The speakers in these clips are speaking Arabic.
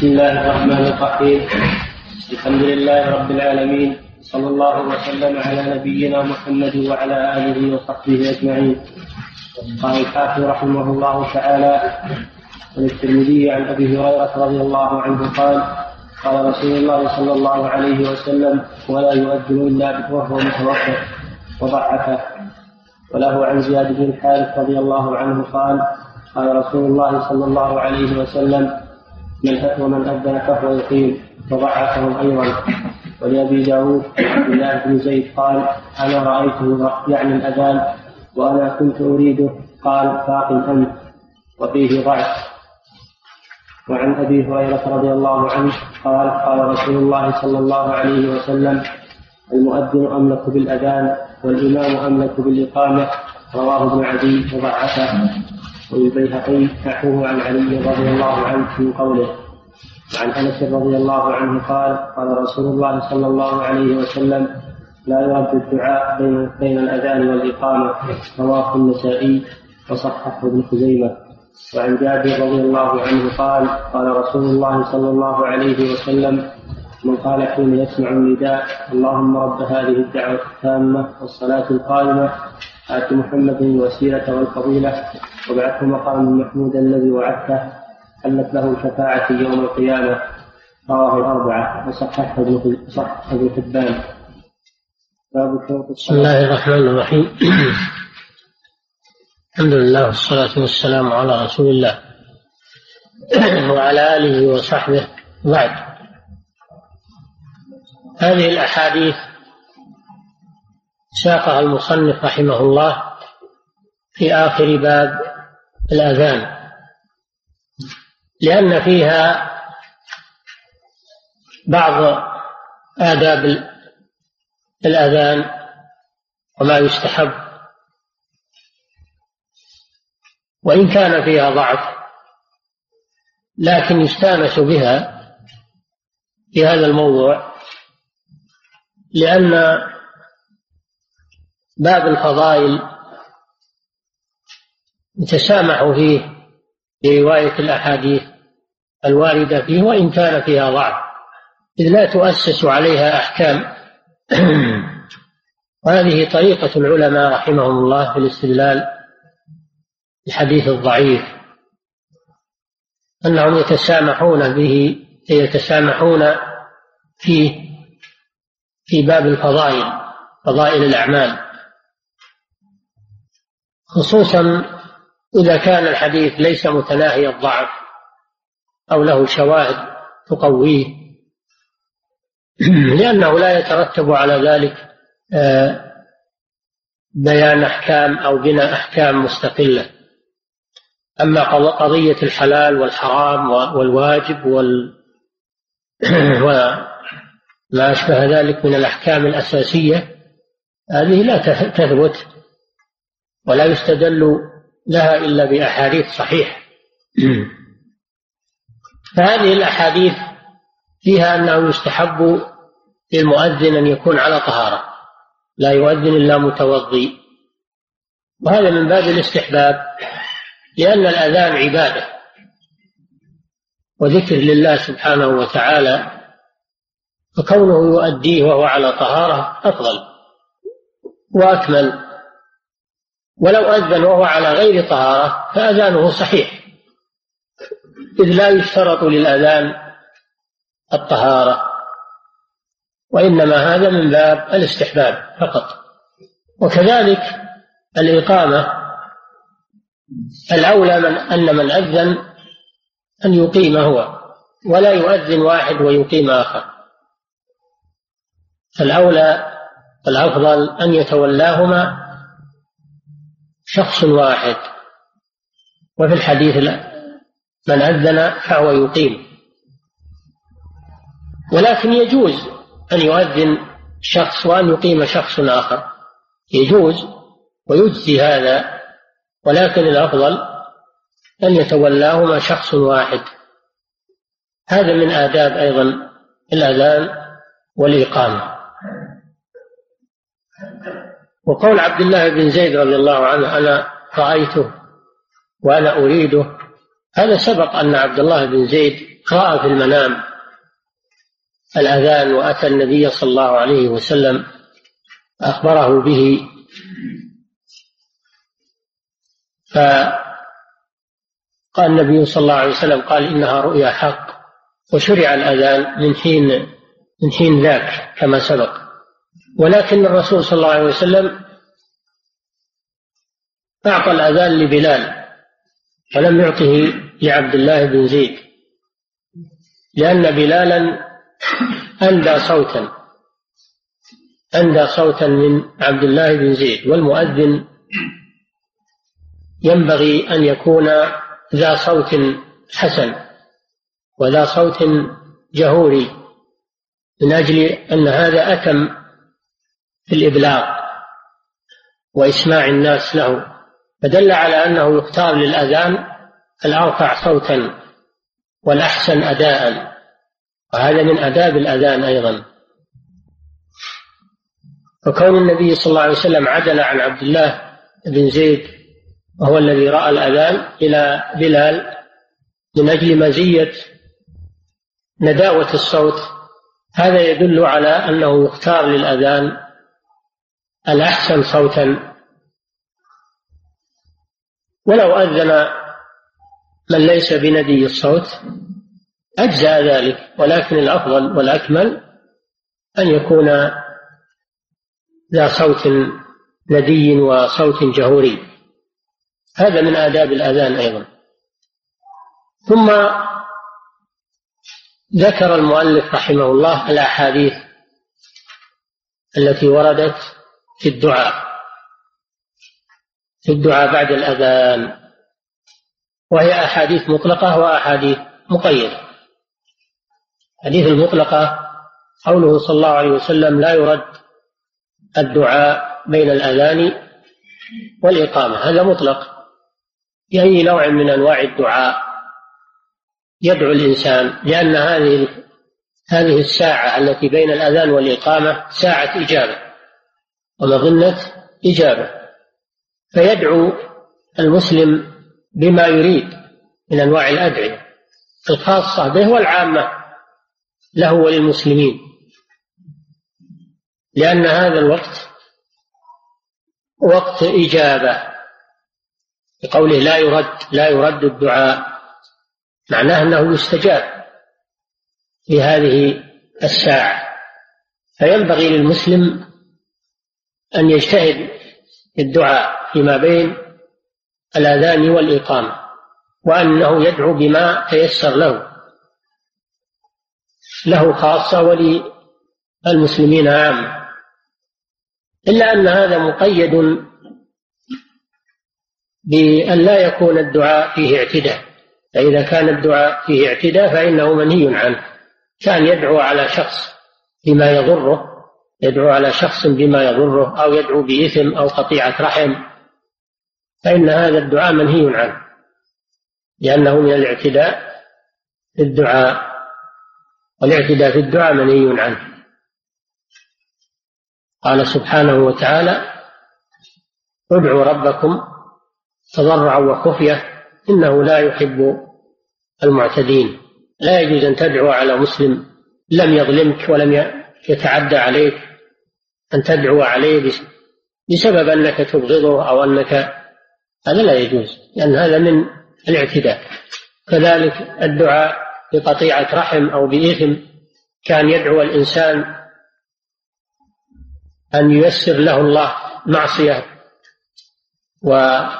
بسم الله الرحمن الرحيم. الحمد لله رب العالمين. صلى الله وسلم على نبينا محمد وعلى آله وصحبه أجمعين. قال الحافظ رحمه الله تعالى وللترمذي عن أبي هريرة رضي الله عنه قال قال رسول الله صلى الله عليه وسلم ولا يؤذن إلا وهو متوفر وضعفه وله عن زياد بن الحارث رضي الله عنه قال قال رسول الله صلى الله عليه وسلم من ومن أذن فهو يقيم وضعفهم أيضا. ولأبي داود عبد الله بن زيد قال أنا رأيته يعني الأذان وأنا كنت أريده. قال فاق أنت. وفيه ضعف. وعن أبي هريرة رضي الله عنه قال قال رسول الله صلى الله عليه وسلم المؤذن أملك بالأذان والإمام أملك بالإقامة. رواه ابن عدي وضعفه وللبيهقي نحوه عن علي رضي الله عنه من قوله وعن أنس رضي الله عنه قال قال رسول الله صلى الله عليه وسلم لا يرد الدعاء بين بين الأذان والإقامة رواه النسائي وصححه ابن خزيمة. وعن جابر رضي الله عنه قال قال رسول الله صلى الله عليه وسلم من قال حين يسمع النداء اللهم رب هذه الدعوة التامة والصلاة القائمة آت محمد الوسيلة والفضيلة وابعثه مقام محمود الذي وعدته حلت له الشفاعة يوم القيامة رواه الأربعة وصححه ابن حبان. باب شروط بسم الله الرحمن الرحيم. الحمد لله والصلاة والسلام على رسول الله وعلى آله وصحبه. بعد. هذه الأحاديث ساقها المصنف رحمه الله في آخر باب الأذان لأن فيها بعض آداب الأذان وما يستحب. وإن كان فيها ضعف لكن يستانس بها في هذا الموضوع لأن باب الفضائل يتسامح فيه برواية الأحاديث الواردة فيه وإن كان فيها ضعف إذ لا تؤسس عليها أحكام. وهذه طريقة العلماء رحمهم الله في الاستدلال الحديث الضعيف أنهم يتسامحون به يتسامحون فيه في باب الفضائل فضائل الأعمال. خصوصا إذا كان الحديث ليس متناهي الضعف أو له شواهد تقويه. لأنه لا يترتب على ذلك آه، بيان أحكام أو بناء أحكام مستقلة. أما قضية الحلال والحرام والواجب وال وما أشبه ذلك من الأحكام الأساسية هذه لا تثبت ولا يستدل لها إلا بأحاديث صحيحة. فهذه الأحاديث فيها أنه يستحب للمؤذن أن يكون على طهارة لا يؤذن إلا متوضي. وهذا من باب الاستحباب لأن الأذان عبادة وذكر لله سبحانه وتعالى فكونه يؤديه وهو على طهارة أفضل وأكمل. ولو أذن وهو على غير طهارة فأذانه صحيح. إذ لا يشترط للأذان الطهارة وإنما هذا من باب الاستحباب فقط. وكذلك الإقامة الأولى من أن من أذن أن يقيم هو ولا يؤذن واحد ويقيم آخر. الأولى الأفضل أن يتولاهما شخص واحد. وفي الحديث من أذن فهو يقيم. ولكن يجوز أن يؤذن شخص وأن يقيم شخص آخر. يجوز ويجزي هذا ولكن الأفضل أن يتولاهما شخص واحد. هذا من آداب أيضا الأذان والإقامة. وقول عبد الله بن زيد رضي الله عنه أنا رأيته وأنا أريده؟ هذا سبق أن عبد الله بن زيد رأى في المنام الأذان وأتى النبي صلى الله عليه وسلم أخبره به. فقال النبي صلى الله عليه وسلم قال إنها رؤيا حق. وشرع الأذان من حين من حين ذاك كما سبق. ولكن الرسول صلى الله عليه وسلم أعطى الأذان لبلال ولم يعطه لعبد الله بن زيد لأن بلالا أندى صوتا أندى صوتا من عبد الله بن زيد والمؤذن ينبغي أن يكون ذا صوت حسن وذا صوت جهوري من أجل أن هذا أتم في الإبلاغ وإسماع الناس له فدل على أنه يختار للأذان الأرفع صوتا والأحسن أداء وهذا من آداب الأذان أيضا. فكون النبي صلى الله عليه وسلم عدل عن عبد الله بن زيد وهو الذي رأى الأذان إلى بلال من أجل مزية نداوة الصوت هذا يدل على أنه يختار للأذان الأحسن صوتا. ولو أذن من ليس بندي الصوت أجزاء ذلك. ولكن الأفضل والأكمل أن يكون ذا صوت ندي وصوت جهوري. هذا من آداب الأذان أيضا. ثم ذكر المؤلف رحمه الله الأحاديث التي وردت في الدعاء في الدعاء بعد الأذان. وهي أحاديث مطلقة وأحاديث مقيدة. الحديث المطلقة قوله صلى الله عليه وسلم لا يرد الدعاء بين الأذان والإقامة. هذا مطلق. بأي نوع من أنواع الدعاء يدعو الإنسان لأن هذه هذه الساعة التي بين الأذان والإقامة ساعة إجابة. ومظنة إجابة. فيدعو المسلم بما يريد من أنواع الأدعية الخاصة به والعامة له وللمسلمين. لأن هذا الوقت وقت إجابة بقوله لا يرد لا يرد الدعاء. معناه أنه يستجاب في هذه الساعة. فينبغي للمسلم أن يجتهد في الدعاء فيما بين الأذان والإقامة وأنه يدعو بما تيسر له له خاصة وللمسلمين عامة إلا أن هذا مقيد بأن لا يكون الدعاء فيه اعتداء فإذا كان الدعاء فيه اعتداء فإنه منهي عنه كأن يدعو على شخص بما يضره يدعو على شخص بما يضره أو يدعو بإثم أو قطيعة رحم فإن هذا الدعاء منهي عنه لأنه من الاعتداء في الدعاء والاعتداء في الدعاء منهي عنه. قال سبحانه وتعالى ادعوا ربكم تضرعا وخفية إنه لا يحب المعتدين. لا يجوز أن تدعو على مسلم لم يظلمك ولم يتعدى عليك أن تدعو عليه بسبب أنك تبغضه أو أنك هذا لا يجوز لأن هذا من الاعتداء. كذلك الدعاء بقطيعة رحم أو بإثم كان يدعو الإنسان أن ييسر له الله معصية. والإثم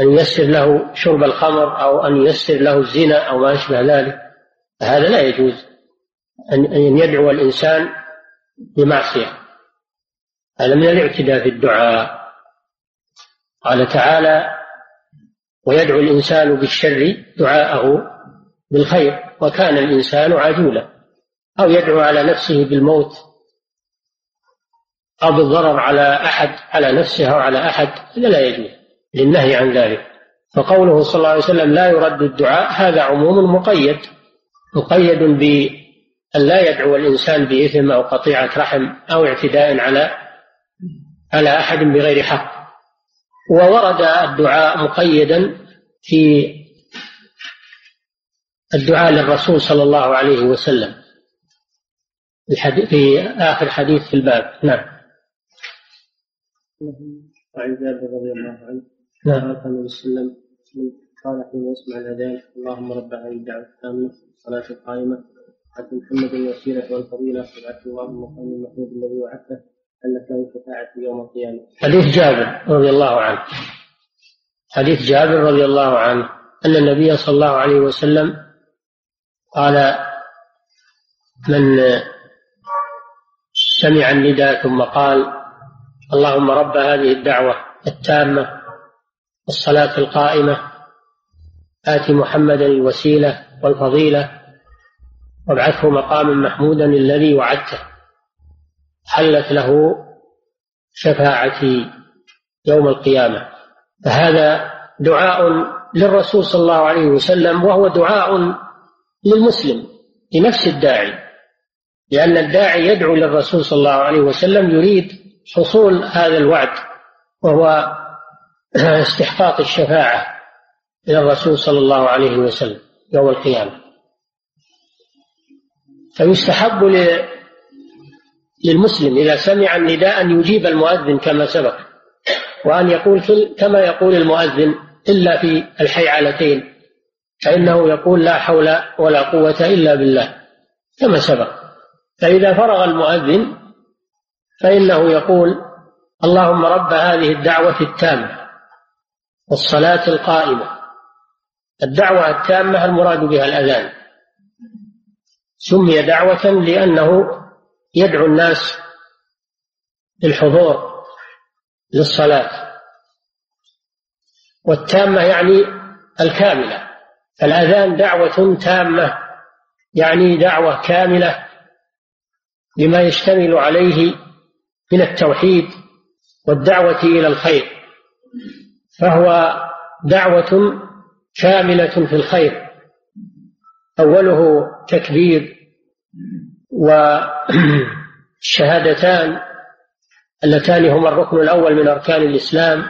أن ييسر له شرب الخمر أو أن ييسر له الزنا أو ما أشبه ذلك. هذا لا يجوز. أن يدعو الإنسان بمعصية. هذا من الاعتداء في الدعاء. قال تعالى ويدعو الإنسان بالشر دعاءه بالخير وكان الإنسان عجولا. أو يدعو على نفسه بالموت أو بالضرر على أحد على نفسه أو على أحد هذا لا يجوز للنهي عن ذلك. فقوله صلى الله عليه وسلم لا يرد الدعاء هذا عموم مقيد مقيد بأن لا يدعو الإنسان بإثم أو قطيعة رحم أو اعتداء على على أحد بغير حق. وورد الدعاء مقيدا في الدعاء للرسول صلى الله عليه وسلم. في آخر حديث في الباب. نعم. وعن جابر رضي الله عنه نعم. قال النبي صلى الله عليه وسلم. قال حين يسمع الاذان اللهم رب هذه الدعوة التامة الصلاه القائمة. عبد محمد الوسيلة والفضيلة وابعث اللهم مقام المحمود الذي وعدته انك له شفاعة يوم القيامة. حديث جابر رضي الله عنه حديث جابر رضي الله عنه أن النبي صلى الله عليه وسلم قال من سمع النداء ثم قال اللهم رب هذه الدعوة التامة الصلاه القائمة آت محمدا الوسيلة والفضيلة وابعثه مقاما محمودا الذي وعدته. حلت له شفاعتي يوم القيامة. فهذا دعاء للرسول صلى الله عليه وسلم وهو دعاء للمسلم لنفس الداعي. لأن الداعي يدعو للرسول صلى الله عليه وسلم يريد حصول هذا الوعد وهو استحقاق الشفاعة إلى الرسول صلى الله عليه وسلم يوم القيامة. فيستحب للمسلم إذا سمع النداء أن يجيب المؤذن كما سبق وأن يقول كما يقول المؤذن إلا في الحيعلتين فإنه يقول لا حول ولا قوة إلا بالله كما سبق. فإذا فرغ المؤذن فإنه يقول اللهم رب هذه الدعوة التامة والصلاة القائمة. الدعوة التامة المراد بها الأذان. سمي دعوة لأنه يدعو الناس للحضور للصلاة. والتامة يعني الكاملة. فالأذان دعوة تامة يعني دعوة كاملة لما يشتمل عليه من التوحيد والدعوة إلى الخير. فهو دعوة كاملة في الخير. أوله تكبير والشهادتان اللتان هما الركن الأول من أركان الإسلام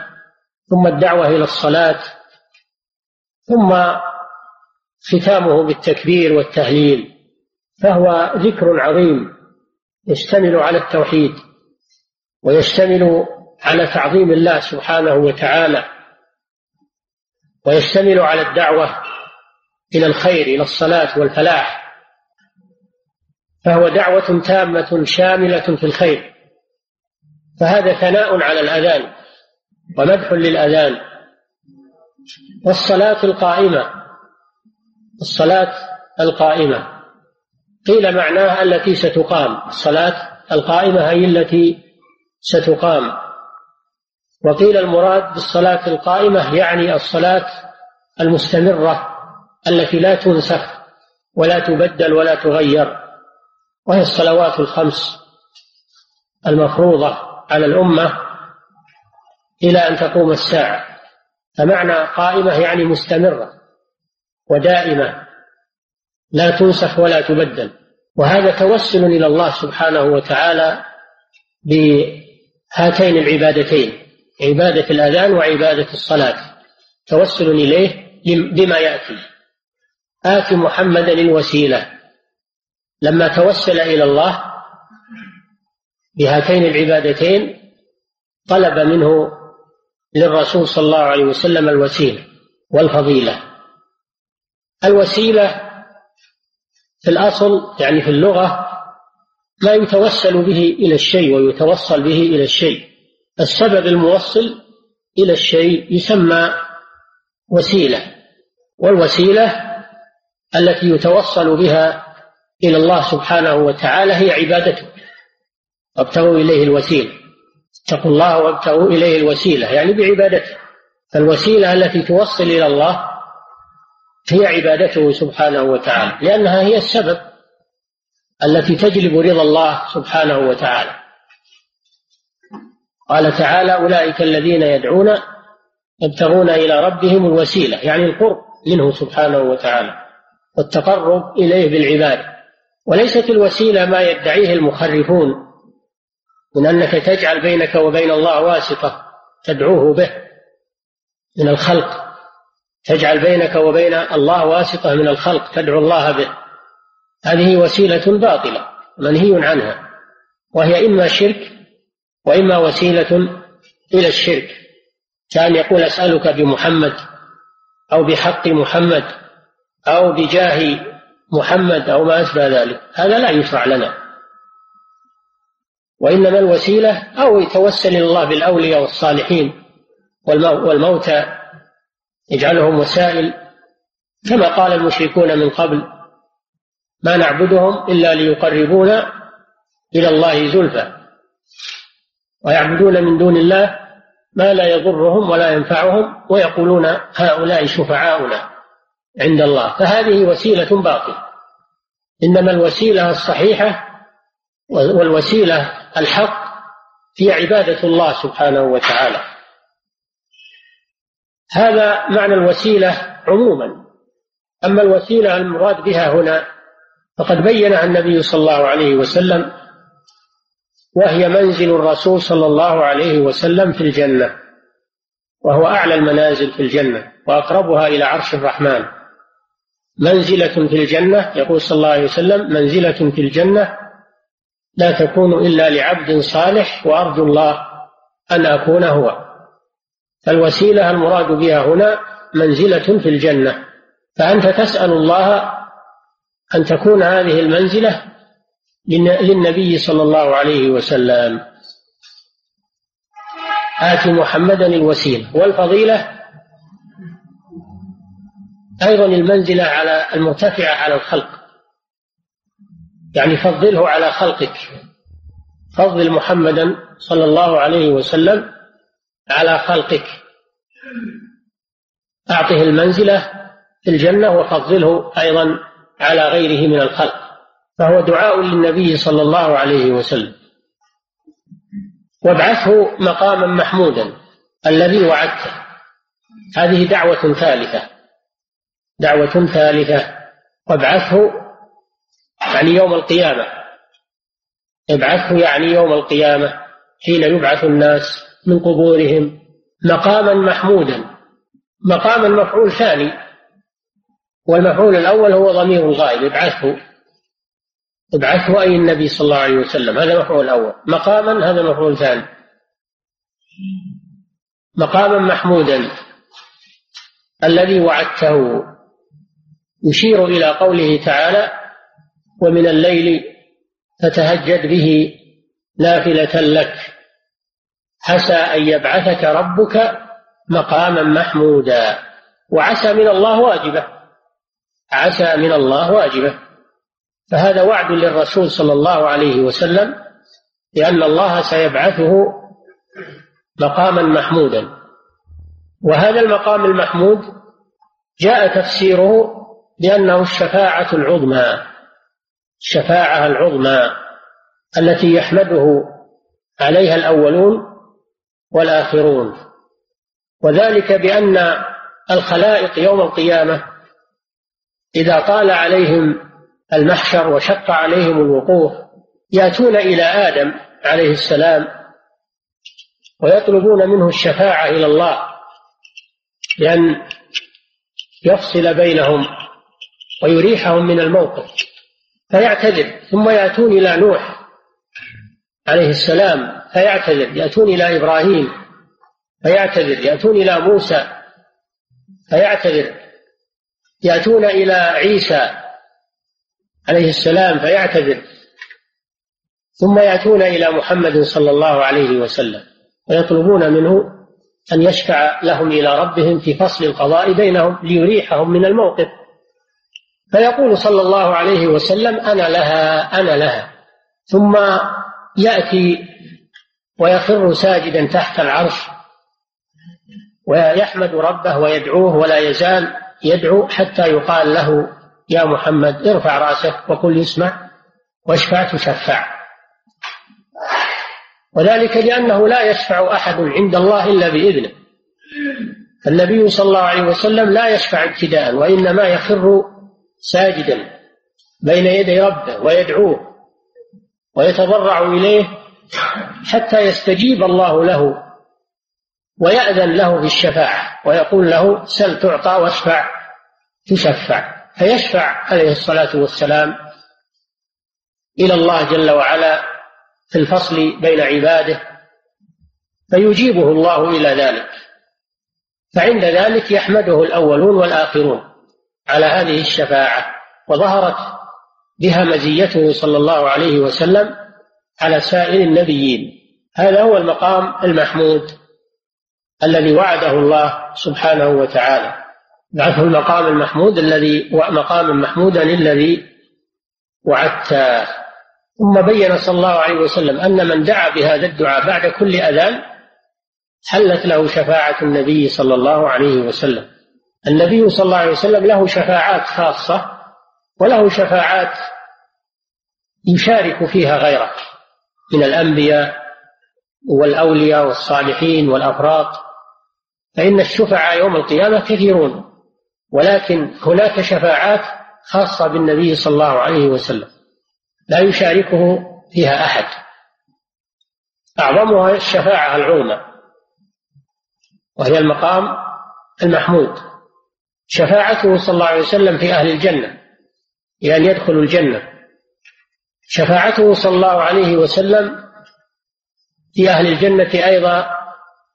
ثم الدعوة إلى الصلاة ثم ختامه بالتكبير والتهليل فهو ذكر عظيم يشتمل على التوحيد ويشتمل على تعظيم الله سبحانه وتعالى ويشتمل على الدعوة إلى الخير إلى الصلاة والفلاح. فهو دعوة تامة شاملة في الخير. فهذا ثناء على الأذان ومدح للأذان. والصلاة القائمة الصلاة القائمة. قيل معناها التي ستقام. الصلاة القائمة هي التي ستقام. وقيل المراد بالصلاة القائمة يعني الصلاة المستمرة. التي لا تنسخ ولا تبدل ولا تغير وهي الصلوات الخمس المفروضة على الأمة إلى أن تقوم الساعة. فمعنى قائمة يعني مستمرة ودائمة لا تنسخ ولا تبدل. وهذا توسل إلى الله سبحانه وتعالى بهاتين العبادتين عبادة الأذان وعبادة الصلاة. توسل إليه بما يأتي. آت محمدا الوسيلة. لما توسل إلى الله بهاتين العبادتين طلب منه للرسول صلى الله عليه وسلم الوسيلة والفضيلة. الوسيلة في الأصل يعني في اللغة ما يتوسل به إلى الشيء ويتوصل به إلى الشيء. السبب الموصل إلى الشيء يسمى وسيلة والوسيلة التي يتوصل بها إلى الله سبحانه وتعالى هي عبادته. وابتغوا إليه الوسيلة. اتقوا الله وابتغوا إليه الوسيلة يعني بعبادته. فالوسيلة التي توصل إلى الله هي عبادته سبحانه وتعالى لأنها هي السبب التي تجلب رضا الله سبحانه وتعالى. قال تعالى أولئك الذين يدعون يبتغون إلى ربهم الوسيلة يعني القرب منه سبحانه وتعالى. والتقرب إليه بالعبادة وليست الوسيلة ما يدعيه المخرفون من أنك تجعل بينك وبين الله واسطة تدعوه به من الخلق تجعل بينك وبين الله واسطة من الخلق تدعو الله به هذه وسيلة باطلة منهي عنها وهي إما شرك وإما وسيلة إلى الشرك كأن يقول أسألك بمحمد أو بحق محمد أو بجاه محمد أو ما أشبه ذلك. هذا لا يشرع لنا. وإنما الوسيلة أو يتوسل إلى الله بالأولياء والصالحين والموتى يجعلهم وسائل. كما قال المشركون من قبل ما نعبدهم إلا ليقربونا إلى الله زلفى. ويعبدون من دون الله ما لا يضرهم ولا ينفعهم ويقولون هؤلاء شفعاؤنا. عند الله. فهذه وسيلة باطلة. إنما الوسيلة الصحيحة والوسيلة الحق هي عبادة الله سبحانه وتعالى. هذا معنى الوسيلة عموما. أما الوسيلة المراد بها هنا فقد بينها النبي صلى الله عليه وسلم وهي منزل الرسول صلى الله عليه وسلم في الجنة وهو أعلى المنازل في الجنة وأقربها إلى عرش الرحمن. منزلة في الجنة يقول صلى الله عليه وسلم منزلة في الجنة لا تكون إلا لعبد صالح وأرجو الله أن أكون هو. فالوسيلة المراد بها هنا منزلة في الجنة. فأنت تسأل الله أن تكون هذه المنزلة للنبي صلى الله عليه وسلم. آت محمدا الوسيلة. والفضيلة أيضا المنزلة على المرتفعة على الخلق. يعني فضله على خلقك. فضل محمدا صلى الله عليه وسلم على خلقك. أعطه المنزلة في الجنة وفضله أيضا على غيره من الخلق. فهو دعاء للنبي صلى الله عليه وسلم. وابعثه مقاما محمودا الذي وعدته. هذه دعوة ثالثة. دعوة ثالثة. وابعثه يعني يوم القيامة. ابعثه يعني يوم القيامة. حين يبعث الناس من قبورهم مقاما محمودا. مقاما مفعول ثاني. والمفعول الأول هو ضمير الغائب. ابعثه. ابعثه أي النبي صلى الله عليه وسلم. هذا مفعول الأول. مقاما هذا مفعول ثاني. مقاما محمودا. الذي وعدته. يشير إلى قوله تعالى ومن الليل فتهجد به نافلة لك عسى أن يبعثك ربك مقاما محمودا وعسى من الله واجبة عسى من الله واجبة. فهذا وعد للرسول صلى الله عليه وسلم لأن الله سيبعثه مقاما محمودا. وهذا المقام المحمود جاء تفسيره بأنه الشفاعة العظمى الشفاعة العظمى التي يحمده عليها الأولون والآخرون. وذلك بأن الخلائق يوم القيامة إذا طال عليهم المحشر وشق عليهم الوقوف يأتون إلى آدم عليه السلام ويطلبون منه الشفاعة إلى الله بأن يفصل بينهم ويريحهم من الموقف فيعتذر ثم يأتون إلى نوح عليه السلام فيعتذر يأتون إلى إبراهيم فيعتذر يأتون إلى موسى فيعتذر يأتون إلى عيسى عليه السلام فيعتذر ثم يأتون إلى محمد صلى الله عليه وسلم ويطلبون منه أن يشفع لهم إلى ربهم في فصل القضاء بينهم ليريحهم من الموقف. فيقول صلى الله عليه وسلم أنا لها أنا لها. ثم يأتي ويخر ساجدا تحت العرش ويحمد ربه ويدعوه ولا يزال يدعو حتى يقال له يا محمد ارفع رأسك وقل يسمع واشفع تشفع. وذلك لأنه لا يشفع أحد عند الله إلا بإذنه. النبي صلى الله عليه وسلم لا يشفع ابتداء وإنما يخر ساجدا بين يدي ربه ويدعوه ويتضرع إليه حتى يستجيب الله له ويأذن له بالشفاعة ويقول له سل تعطى واشفع تشفع فيشفع عليه الصلاة والسلام إلى الله جل وعلا في الفصل بين عباده فيجيبه الله إلى ذلك فعند ذلك يحمده الأولون والآخرون على هذه الشفاعة وظهرت بها مزيته صلى الله عليه وسلم على سائر النبيين. هذا هو المقام المحمود الذي وعده الله سبحانه وتعالى. بعثه المقام المحمود الذي مقام محمودا الذي وعدته ثم بين صلى الله عليه وسلم أن من دعا بهذا الدعاء بعد كل أذان حلت له شفاعة النبي صلى الله عليه وسلم. النبي صلى الله عليه وسلم له شفاعات خاصة وله شفاعات يشارك فيها غيره من الأنبياء والأولياء والصالحين والأفراط. فإن الشفعاء يوم القيامة كثيرون ولكن هناك شفاعات خاصة بالنبي صلى الله عليه وسلم لا يشاركه فيها أحد. أعظمها الشفاعة العظمى وهي المقام المحمود. شفاعته صلى الله عليه وسلم في أهل الجنة لأن يدخلوا الجنة. شفاعته صلى الله عليه وسلم في أهل الجنة أيضا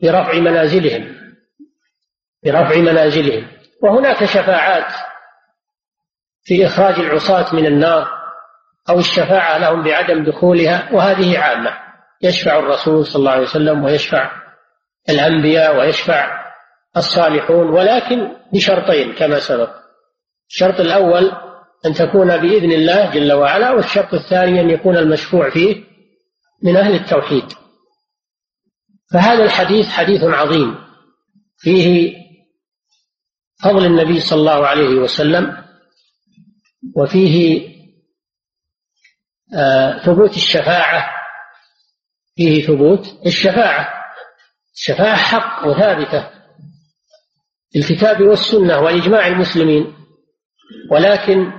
برفع منازلهم برفع منازلهم. وهناك شفاعات في إخراج العصاة من النار أو الشفاعة لهم بعدم دخولها وهذه عامة. يشفع الرسول صلى الله عليه وسلم ويشفع الأنبياء ويشفع الصالحون ولكن بشرطين كما سبق. الشرط الأول أن تكون بإذن الله جل وعلا والشرط الثاني أن يكون المشفوع فيه من أهل التوحيد. فهذا الحديث حديث عظيم. فيه فضل النبي صلى الله عليه وسلم وفيه آه، ثبوت الشفاعة. فيه ثبوت الشفاعة. الشفاعة حق وثابتة. الكتاب والسنة وإجماع المسلمين ولكن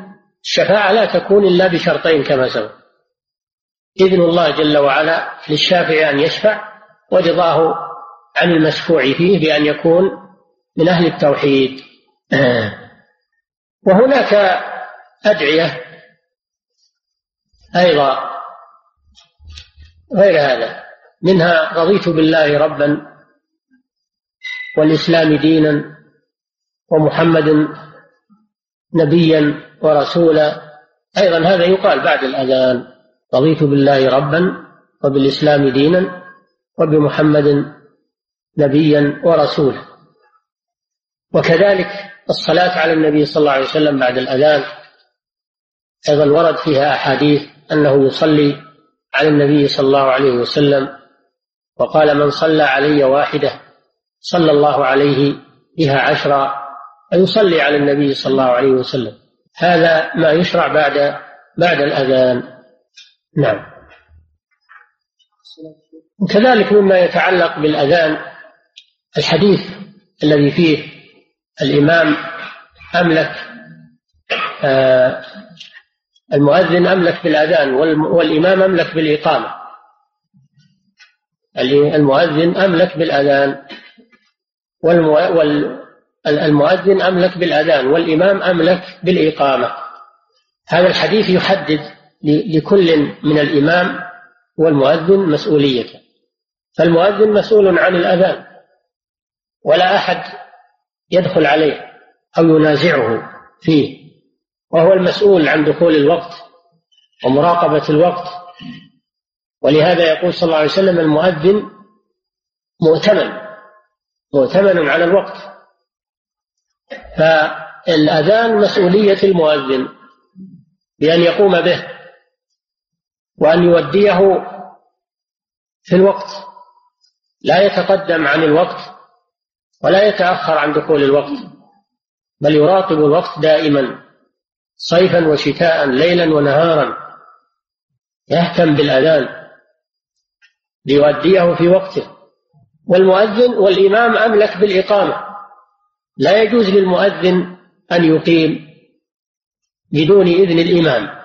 الشفاعة لا تكون إلا بشرطين كما سبق. إذن الله جل وعلا للشافع أن يشفع ورضاه عن المشفوع فيه بأن يكون من أهل التوحيد. وهناك أدعية أيضا غير هذا منها رضيت بالله ربا والإسلام دينا ومحمد نبيا ورسولا. أيضا هذا يقال بعد الأذان رضيت بالله ربا وبالإسلام دينا وبمحمد نبيا ورسولا. وكذلك الصلاة على النبي صلى الله عليه وسلم بعد الأذان. أيضا ورد فيها أحاديث أنه يصلي على النبي صلى الله عليه وسلم وقال من صلى علي واحدة صلى الله عليه بها عشرا فيصلي على النبي صلى الله عليه وسلم. هذا ما يشرع بعد بعد الأذان. نعم. وكذلك مما يتعلق بالأذان الحديث الذي فيه الإمام أملك آه المؤذن أملك بالأذان والإمام أملك بالإقامة. المؤذن أملك بالأذان والمؤذن أملك بالأذان والإمام أملك بالإقامة. هذا الحديث يحدد لكل من الإمام والمؤذن مسؤوليته فالمؤذن مسؤول عن الأذان ولا أحد يدخل عليه أو ينازعه فيه وهو المسؤول عن دخول الوقت ومراقبة الوقت. ولهذا يقول صلى الله عليه وسلم المؤذن مؤتمن مؤتمن على الوقت. فالأذان مسؤولية المؤذن بأن يقوم به وأن يوديه في الوقت لا يتقدم عن الوقت ولا يتأخر عن دخول الوقت بل يراقب الوقت دائما صيفا وشتاء ليلا ونهارا يهتم بالأذان ليؤديه في وقته. والمؤذن والإمام أملك بالإقامة. لا يجوز للمؤذن أن يقيم بدون إذن الإمام.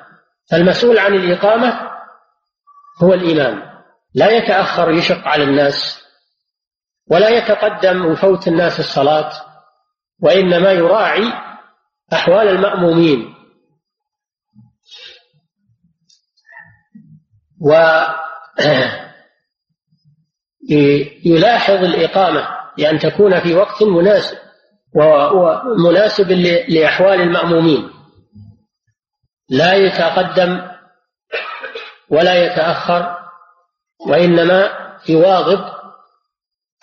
فالمسؤول عن الإقامة هو الإمام. لا يتأخر يشق على الناس ولا يتقدم وفوت الناس الصلاة وإنما يراعي أحوال المأمومين. ويلاحظ الإقامة بأن تكون في وقت مناسب. ومناسب لأحوال المأمومين. لا يتقدم ولا يتأخر وإنما يواظب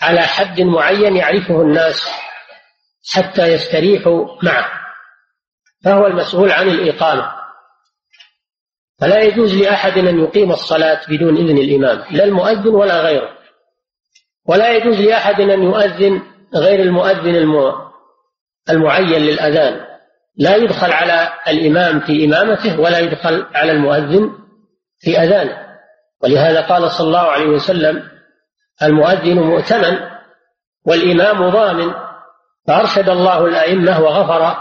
على حد معين يعرفه الناس حتى يستريحوا معه فهو المسؤول عن الإقامة. فلا يجوز لأحد أن يقيم الصلاة بدون إذن الإمام لا المؤذن ولا غيره. ولا يجوز لأحد أن يؤذن غير المؤذن المعين للأذان. لا يدخل على الإمام في إمامته ولا يدخل على المؤذن في أذانه. ولهذا قال صلى الله عليه وسلم المؤذن مؤتمن والإمام ضامن فأرشد الله الأئمة وغفر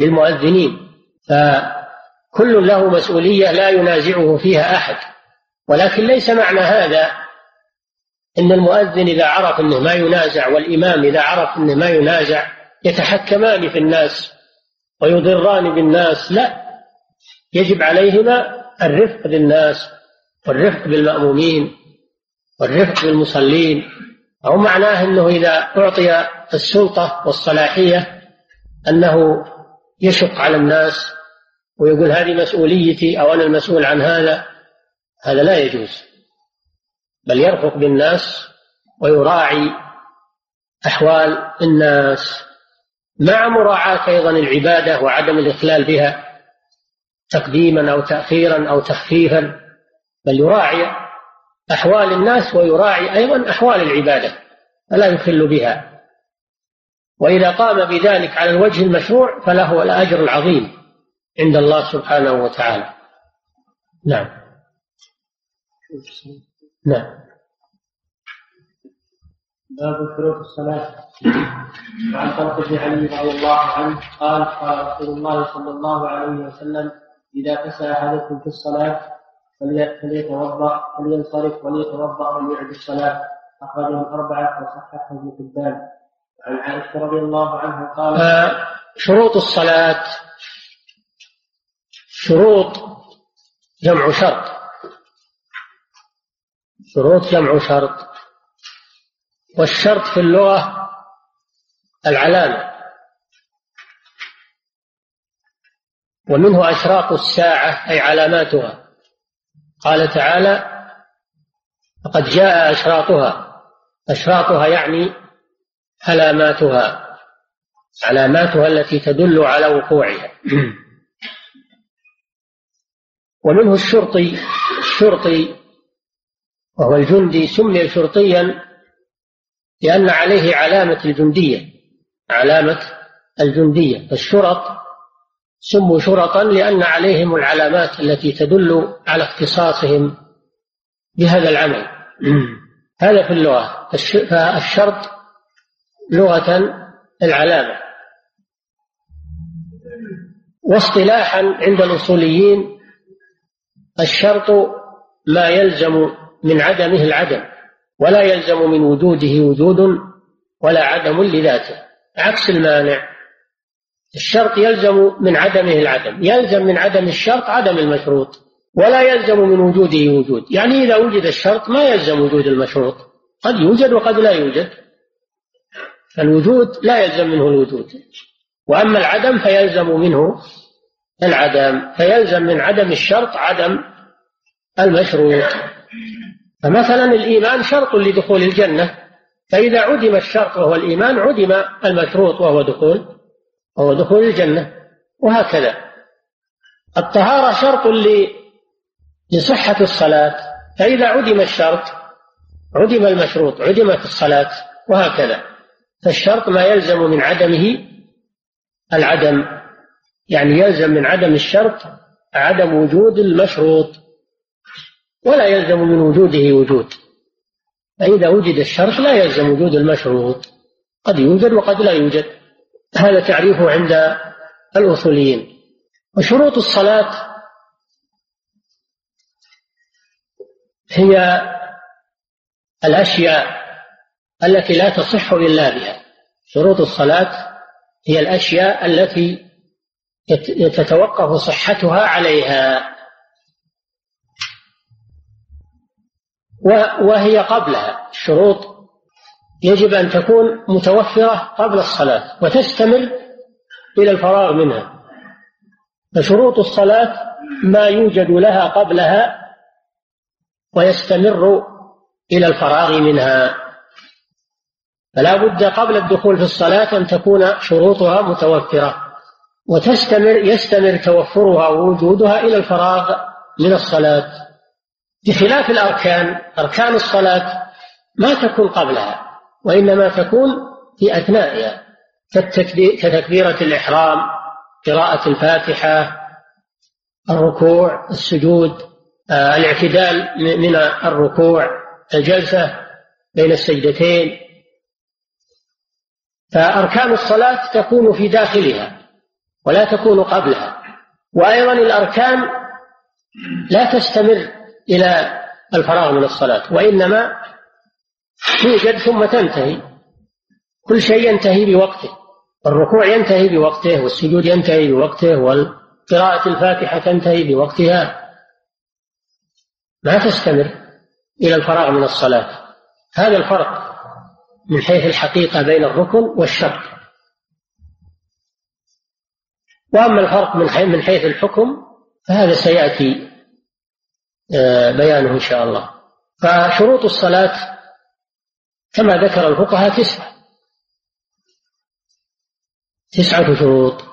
للمؤذنين. فكل له مسؤولية لا ينازعه فيها أحد. ولكن ليس معنى هذا إن المؤذن إذا عرف أنه ما ينازع والإمام إذا عرف أنه ما ينازع يتحكمان في الناس ويضران بالناس. لا يجب عليهما الرفق بالناس والرفق بالمأمومين والرفق بالمصلين. أو معناه أنه إذا أعطي السلطة والصلاحية أنه يشق على الناس ويقول هذه مسؤوليتي أو أنا المسؤول عن هذا هذا لا يجوز. بل يرفق بالناس ويراعي أحوال الناس. مع مراعاة أيضا العبادة وعدم الإخلال بها تقديما أو تأخيرا أو تخفيفا بل يراعي أحوال الناس ويراعي أيضا أحوال العبادة فلا يخل بها. وإذا قام بذلك على الوجه المشروع فله الأجر العظيم عند الله سبحانه وتعالى. نعم. نعم. باب شروط الصلاة وعن طلق بن علي رضي الله عنه قال قال رسول الله صلى الله عليه وسلم إذا كسى أحدكم في الصلاة فليتوضأ فلينصرف وليتوضأ وليعد الصلاة. أخرجه الأربعة وصححه ابن حبان. عن عائشة رضي الله عنها قال آه شروط الصلاة شروط جمع شرط. شروط جمع شرط. والشرط في اللغة العلامة. ومنه أشراط الساعة أي علاماتها. قال تعالى فقد جاء أشراطها. أشراطها يعني علاماتها علاماتها التي تدل على وقوعها. ومنه الشرطي الشرطي وهو الجندي سمي شرطيا لأن عليه علامة الجندية علامة الجندية. فالشرط سموا شرطا لأن عليهم العلامات التي تدل على اختصاصهم بهذا العمل. هذا في اللغة. فالشرط لغة العلامة. واصطلاحا عند الأصوليين الشرط ما يلزم من عدمه العدم. ولا يلزم من وجوده وجود ولا عدم لذاته عكس المانع. الشرط يلزم من عدمه العدم يلزم من عدم الشرط عدم المشروط ولا يلزم من وجوده وجود. يعني إذا وجد الشرط ما يلزم وجود المشروط قد يوجد وقد لا يوجد. فالوجود لا يلزم منه الوجود. وأما العدم فيلزم منه العدم فيلزم من عدم الشرط عدم المشروط. فمثلا الإيمان شرط لدخول الجنة فإذا عدم الشرط وهو الإيمان عدم المشروط وهو دخول وهو دخول الجنة وهكذا. الطهارة شرط لصحة الصلاة فإذا عدم الشرط عدم المشروط عدمت الصلاة وهكذا. فالشرط ما يلزم من عدمه العدم يعني يلزم من عدم الشرط عدم وجود المشروط. ولا يلزم من وجوده وجود. فإذا وجد الشرط لا يلزم وجود المشروط. قد يوجد وقد لا يوجد. هذا تعريفه عند الأصوليين. وشروط الصلاة هي الأشياء التي لا تصح إلا بها. شروط الصلاة هي الأشياء التي تتوقف صحتها عليها. وهي قبلها. الشروط يجب أن تكون متوفرة قبل الصلاة وتستمر إلى الفراغ منها. فشروط الصلاة ما يوجد لها قبلها ويستمر إلى الفراغ منها. فلا بد قبل الدخول في الصلاة أن تكون شروطها متوفرة وتستمر يستمر توفرها ووجودها إلى الفراغ من الصلاة. بخلاف الأركان أركان الصلاة ما تكون قبلها وإنما تكون في أثنائها كتكبيرة الإحرام قراءة الفاتحة الركوع السجود آه، الاعتدال من الركوع الجلسة بين السجدتين. فأركان الصلاة تكون في داخلها ولا تكون قبلها. وأيضا الأركان لا تستمر إلى الفراغ من الصلاة وإنما توجد ثم تنتهي. كل شيء ينتهي بوقته الركوع ينتهي بوقته والسجود ينتهي بوقته وقراءة الفاتحة تنتهي بوقتها. ما تستمر إلى الفراغ من الصلاة. هذا الفرق من حيث الحقيقة بين الركن والشرط. وأما الفرق من حيث الحكم فهذا سيأتي بيانه إن شاء الله. فشروط الصلاة كما ذكر الفقهاء تسعة. تسعة شروط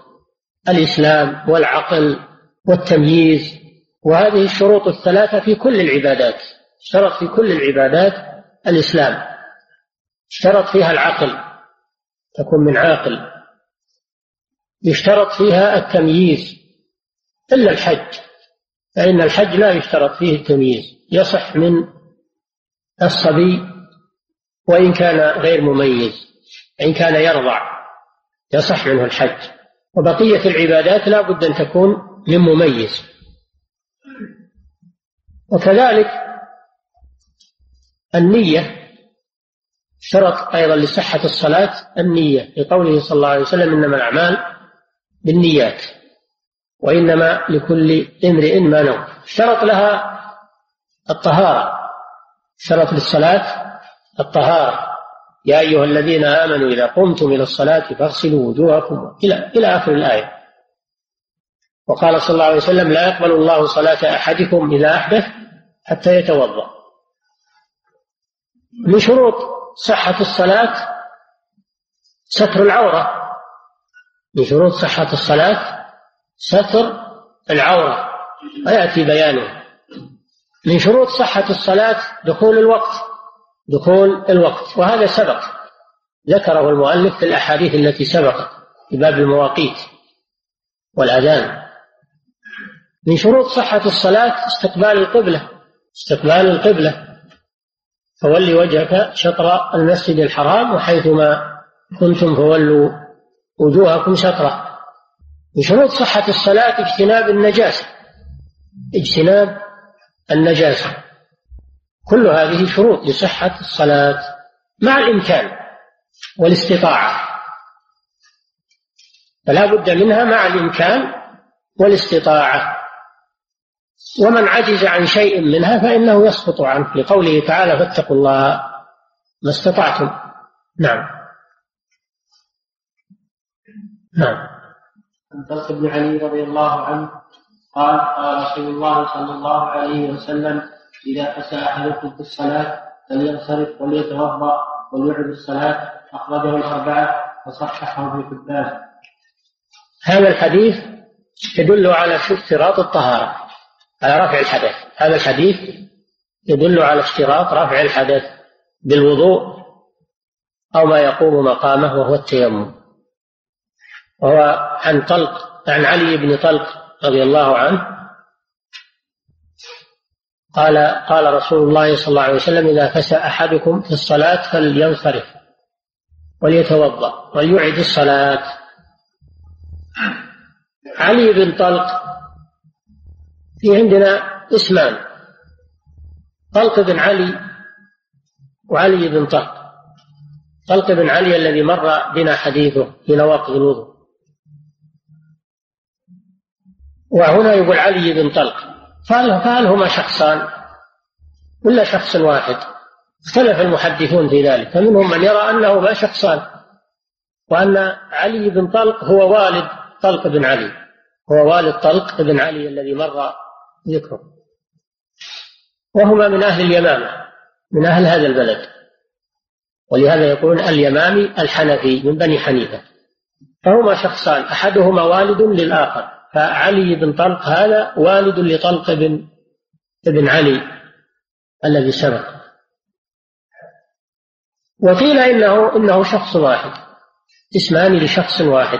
الإسلام والعقل والتمييز وهذه الشروط الثلاثة في كل العبادات. اشترط في كل العبادات الإسلام. اشترط فيها العقل تكون من عاقل. يشترط فيها التمييز إلا الحج. فإن الحج لا يشترط فيه التمييز. يصح من الصبي وإن كان غير مميز إن كان يرضع يصح منه الحج. وبقية العبادات لا بد أن تكون من مميز. وكذلك النية شرط أيضا لصحة الصلاة النية لقوله صلى الله عليه وسلم إنما الأعمال بالنيات. وإنما لكل امرئ ما نوى. شرط لها الطهارة. شرط للصلاة الطهارة. يا أيها الذين آمنوا إذا قمتم إلى الصلاة فاغسلوا وجوهكم إلى إلى آخر الآية. وقال صلى الله عليه وسلم لا يقبل الله صلاة أحدكم إذا أحدث حتى يتوضأ. من شروط صحة الصلاة ستر العورة. من شروط صحة الصلاة ستر العورة. ويأتي بيانه. من شروط صحة الصلاة دخول الوقت. دخول الوقت. وهذا سبق. ذكره المؤلف في الأحاديث التي سبقت في باب المواقيت والأذان. من شروط صحة الصلاة استقبال القبلة. استقبال القبلة. فول وجهك شطر المسجد الحرام وحيثما كنتم فولوا وجوهكم شطرة. شروط صحة الصلاة اجتناب النجاسة اجتناب النجاسة كل هذه شروط لصحة الصلاة مع الإمكان والاستطاعة. فلا بد منها مع الإمكان والاستطاعة. ومن عجز عن شيء منها فإنه يسقط عنه. لقوله تعالى فاتقوا الله ما استطعتم. نعم. نعم. عن طلق بن علي رضي الله عنه قال قال رسول الله صلى الله عليه وسلم إذا فسى أحدكم في الصلاة فلينصرف وليتوضأ وليعد الصلاة. أخرجه الأربعة وصححه ابن حبان. هذا الحديث يدل على اشتراط الطهارة على رفع الحدث. هذا الحديث يدل على اشتراط رفع الحدث بالوضوء أو ما يقوم مقامه وهو التيمم. وهو عن طلق عن علي بن طلق رضي الله عنه. قال قال رسول الله صلى الله عليه وسلم إذا فسى أحدكم في الصلاة فلينصرف وليتوضأ وليعد الصلاة. علي بن طلق في عندنا اسمان طلق بن علي وعلي بن طلق. طلق بن علي الذي مر بنا حديثه في نواقض الوضوء. وهنا يقول علي بن طلق فهل هما شخصان ولا شخص واحد. اختلف المحدثون في ذلك فمنهم من يرى أنه ما شخصان وأن علي بن طلق هو والد طلق بن علي هو والد طلق بن علي الذي مر ذكره. وهما من أهل اليمامة من أهل هذا البلد. ولهذا يقولون اليمامي الحنفي من بني حنيفة. فهما شخصان أحدهما والد للآخر. فعلي بن طلق هذا والد لطلق بن بن علي الذي سبق. وقيل انه إنه شخص واحد. اسمان لشخص واحد.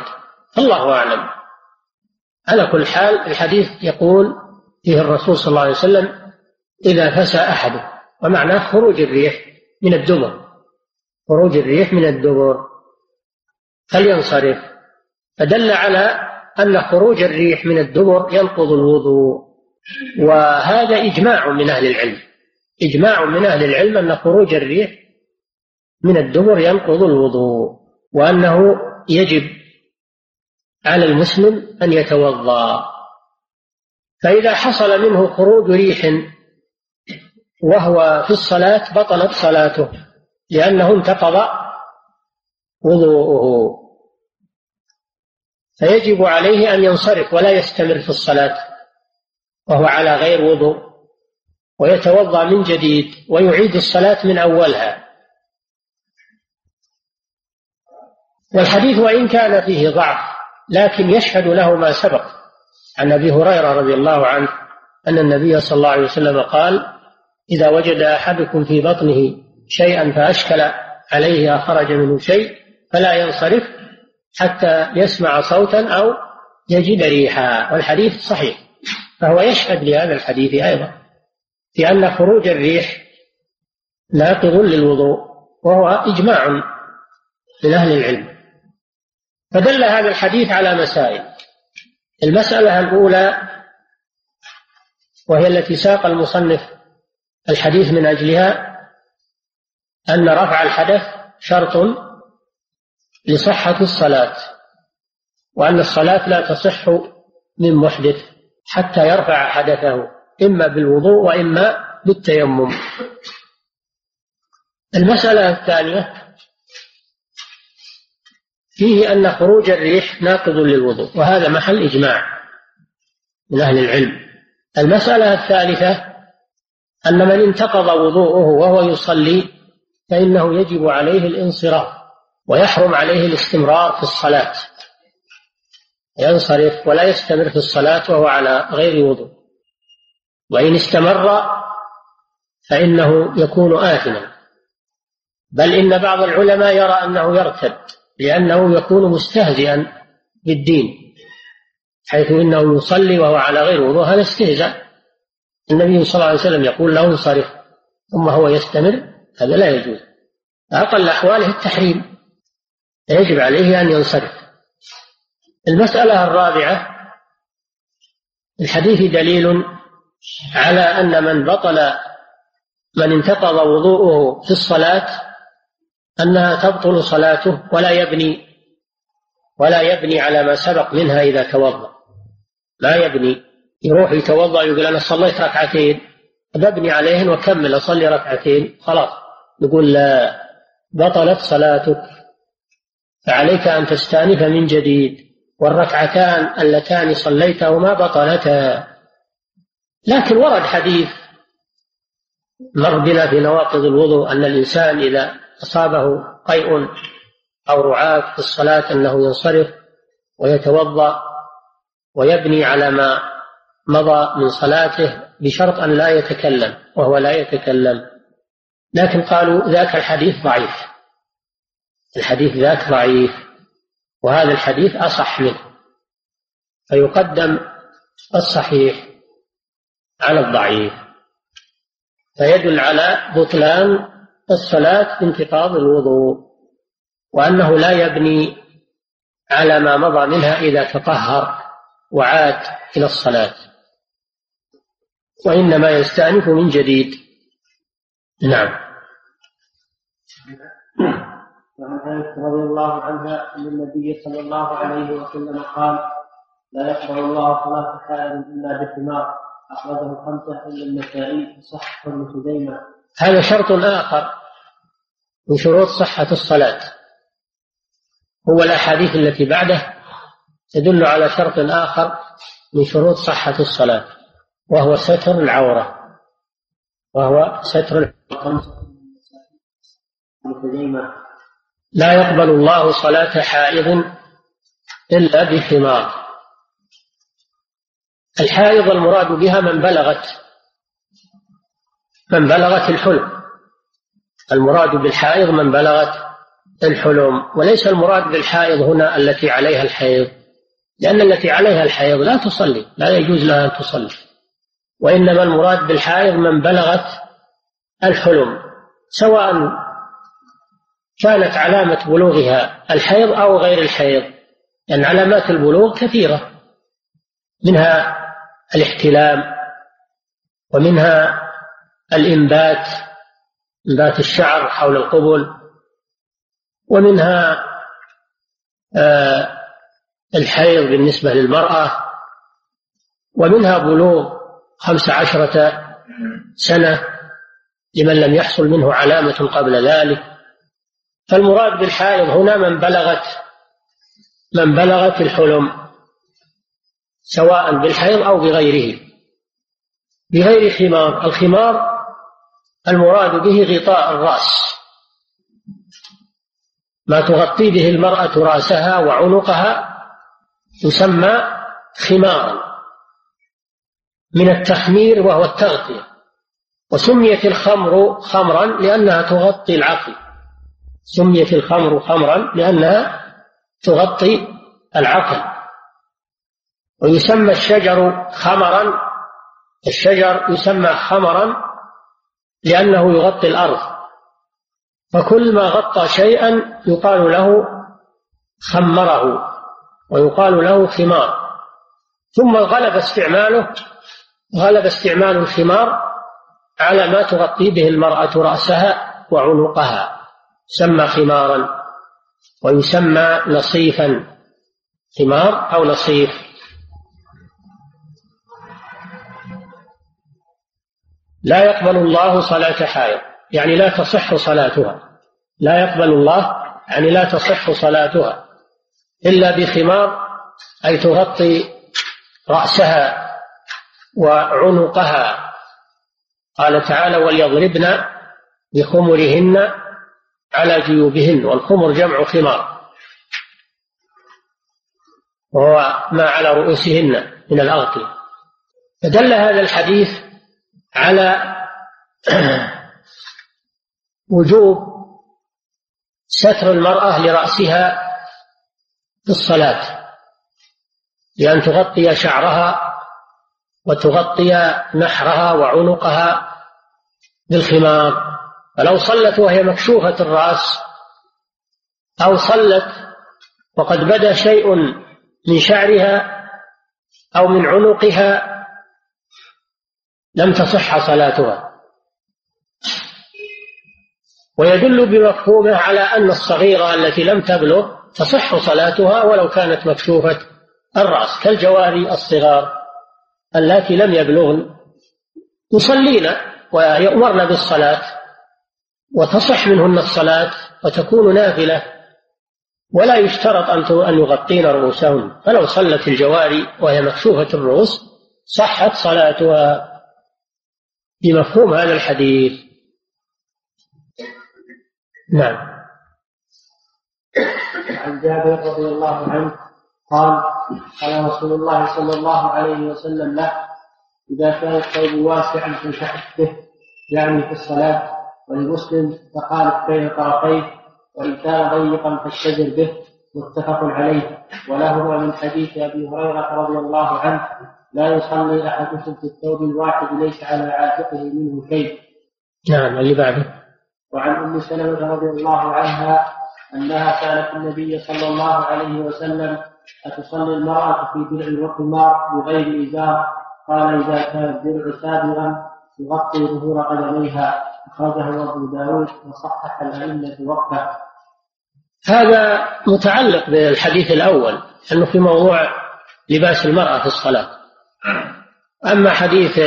الله أعلم. على كل حال الحديث يقول فيه الرسول صلى الله عليه وسلم إذا فسى أحد. ومعناه خروج الريح من الدبر. خروج الريح من الدبر. فلينصرف. فدل على أن خروج الريح من الدبر ينقض الوضوء. وهذا إجماع من أهل العلم. إجماع من أهل العلم أن خروج الريح من الدبر ينقض الوضوء. وأنه يجب على المسلم أن يتوضأ. فإذا حصل منه خروج ريح وهو في الصلاة بطلت صلاته لأنه انتقض وضوءه. فيجب عليه أن ينصرف ولا يستمر في الصلاة وهو على غير وضوء ويتوضأ من جديد ويعيد الصلاة من أولها. والحديث وإن كان فيه ضعف لكن يشهد له ما سبق. عن أبي هريرة رضي الله عنه أن النبي صلى الله عليه وسلم قال إذا وجد أحدكم في بطنه شيئا فأشكل عليه أخرج منه شيء فلا ينصرف حتى يسمع صوتا أو يجد ريحا والحديث صحيح. فهو يشهد لهذا الحديث أيضا في أن خروج الريح ناقض للوضوء وهو إجماع من أهل العلم. فدل هذا الحديث على مسائل. المسألة الأولى وهي التي ساق المصنف الحديث من أجلها أن رفع الحدث شرط لصحة الصلاة وأن الصلاة لا تصح من محدث حتى يرفع حدثه إما بالوضوء وإما بالتيمم. المسألة الثانية فيه أن خروج الريح ناقض للوضوء وهذا محل إجماع من أهل العلم. المسألة الثالثة أن من انتقض وضوءه وهو يصلي فإنه يجب عليه الانصراف. ويحرم عليه الاستمرار في الصلاة. ينصرف ولا يستمر في الصلاة وهو على غير وضوء. وإن استمر فإنه يكون آثما. بل إن بعض العلماء يرى أنه يرتد لأنه يكون مستهزئا بالدين حيث إنه يصلي وهو على غير وضوء. هذا استهزاء. النبي صلى الله عليه وسلم يقول له انصرف ثم هو يستمر هذا لا يجوز. أقل أحواله التحريم. يجب عليه أن ينصرف. المسألة الرابعة الحديث دليل على أن من بطل من انتقض وضوءه في الصلاة أنها تبطل صلاته ولا يبني ولا يبني على ما سبق منها إذا توضأ. لا يبني يروح يتوضأ يقول أنا صليت ركعتين ببني عليهن وكمل أصلي ركعتين خلاص. يقول لا بطلت صلاتك. فعليك أن تستأنف من جديد والركعتان اللتان صليتهما بطلتا. لكن ورد حديث مر بنا في نواقض الوضوء أن الإنسان إذا أصابه قيء أو رعاف في الصلاة أنه ينصرف ويتوضأ ويبني على ما مضى من صلاته بشرط أن لا يتكلم وهو لا يتكلم. لكن قالوا ذاك الحديث ضعيف. الحديث ذاك ضعيف وهذا الحديث أصح منه فيقدم الصحيح على الضعيف فيدل على بطلان الصلاة بانتقاض الوضوء وأنه لا يبني على ما مضى منها إذا تطهر وعاد إلى الصلاة وإنما يستأنف من جديد. نعم. وعن عائشة رضي الله عنها أن النبي صلى الله عليه وسلم قال لا يقبل الله صلاة حائض إلا بثمار أخرجه الخمسة إلا النسائي صح ابن خزيمة. هذا شرط آخر من شروط صحة الصلاة. هو الأحاديث التي بعده تدل على شرط آخر من شروط صحة الصلاة وهو ستر العورة. وهو ستر لا يقبل الله صلاة حائض إلا بحمار. الحائض المراد بها من بلغت من بلغت الحلم. المراد بالحائض من بلغت الحلم وليس المراد بالحائض هنا التي عليها الحيض لأن التي عليها الحيض لا تصلي لا يجوز لها أن تصلي. وإنما المراد بالحائض من بلغت الحلم سواء كانت علامة بلوغها الحيض أو غير الحيض لأن يعني علامات البلوغ كثيرة منها الاحتلام ومنها الإنبات إنبات الشعر حول القبل ومنها آه، الحيض بالنسبة للمرأة ومنها بلوغ خمس عشرة سنة لمن لم يحصل منه علامة قبل ذلك. فالمراد بالحائض هنا من بلغت من بلغت الحلم سواء بالحيض أو بغيره. بغير خمار الخمار المراد به غطاء الرأس. ما تغطي به المرأة رأسها وعنقها يسمى خمارا من التخمير وهو التغطية. وسميت الخمر خمرا لأنها تغطي العقل. سميت الخمر خمرا لأنها تغطي العقل. ويسمى الشجر خمرا الشجر يسمى خمرا لأنه يغطي الأرض. فكل ما غطى شيئا يقال له خمره ويقال له خمار. ثم غلب استعماله غلب استعمال الخمار على ما تغطي به المرأة رأسها وعنقها. سمى خمارا ويسمى لصيفا خمار أو لصيف لا يقبل الله صلاة حائض يعني لا تصح صلاتها. لا يقبل الله يعني لا تصح صلاتها. إلا بخمار أي تغطي رأسها وعنقها. قال تعالى وليضربن بخمرهن على جيوبهن والخمر جمع خمار. وهو ما على رؤوسهن من الأغطية فدل هذا الحديث على وجوب ستر المرأة لرأسها في الصلاة. بأن تغطي شعرها وتغطي نحرها وعنقها بالخمار. فلو صلت وهي مكشوفة الرأس أو صلت وقد بدا شيء من شعرها أو من عنقها لم تصح صلاتها. ويدل بمفهومه على أن الصغيرة التي لم تبلغ تصح صلاتها ولو كانت مكشوفة الرأس كالجواري الصغار اللاتي لم يبلغن يصلين ويؤمرن بالصلاة. وتصح منهن الصلاة وتكون نافلة. ولا يشترط أن يغطين رؤوسهن. فلو صلت الجواري وهي مكشوفة الرؤوس صحت صلاتها بمفهوم هذا الحديث. نعم. عن جابر رضي الله عنه قال قال رسول الله صلى الله عليه وسلم له إذا كان الثوب واسعا فانشحت به يعني في الصلاة ولمسلم فقالت بين طرفيه وإن كان ضيقا فاشتجر به متفق عليه. ولهما من حديث أبي هريرة رضي الله عنه لا يصلي أحدكم في الثوب الواحد ليس على عاتقه منه شيء. نعم اللي بعده. وعن أم سلمة رضي الله عنها أنها سألت النبي صلى الله عليه وسلم أتصلي المرأة في درع وقمار بغير إزار؟ قال إذا كان الدرع سابغا يغطي ظهور قدميها. أخرجه أبو داود وصحح الأئمة وقفه هذا متعلق بالحديث الأول أنه في موضوع لباس المرأة في الصلاة. أما حديث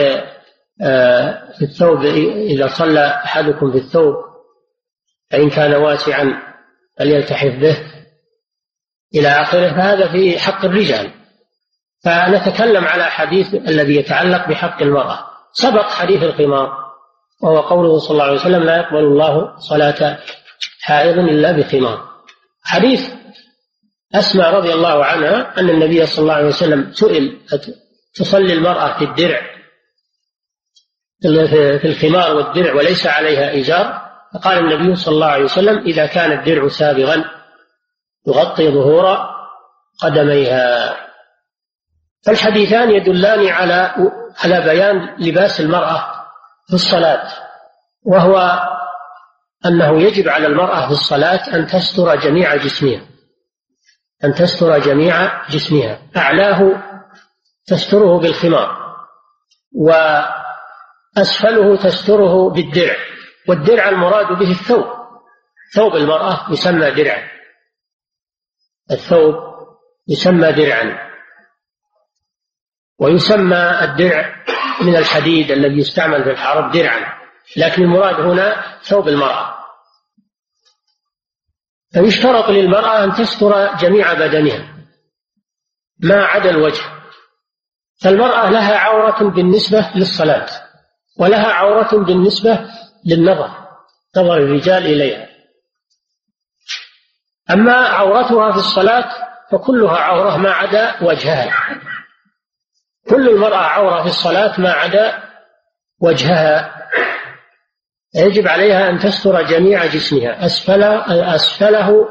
آه، في الثوب إذا صلى أحدكم في الثوب فإن كان واسعا فليلتحف به إلى آخره فهذا في حق الرجال. فنتكلم على حديث الذي يتعلق بحق المرأة. سبق حديث الخمار وهو قوله صلى الله عليه وسلم لا يقبل الله صلاة حائض إلا بخمار. حديث أسمع رضي الله عنها أن النبي صلى الله عليه وسلم سئل تصلي المرأة في الدرع في الخمار والدرع وليس عليها إزار؟ فقال النبي صلى الله عليه وسلم إذا كان الدرع سابغا يغطي ظهور قدميها. فالحديثان يدلان على على بيان لباس المرأة في الصلاة وهو أنه يجب على المرأة في الصلاة أن تستر جميع جسمها أن تستر جميع جسمها. أعلاه تستره بالخمار وأسفله تستره بالدرع والدرع المراد به الثوب. ثوب المرأة يسمى درعا. الثوب يسمى درعا ويسمى الدرع من الحديد الذي يستعمل في الحرب درعا لكن المراد هنا ثوب المرأة. فيشترط للمرأة أن تستر جميع بدنها ما عدا الوجه فالمرأة لها عورة بالنسبة للصلاة ولها عورة بالنسبة للنظر نظر الرجال إليها. أما عورتها في الصلاة فكلها عورة ما عدا وجهها. كل المرأة عورة في الصلاة ما عدا وجهها. يجب عليها أن تستر جميع جسمها. أسفل أسفله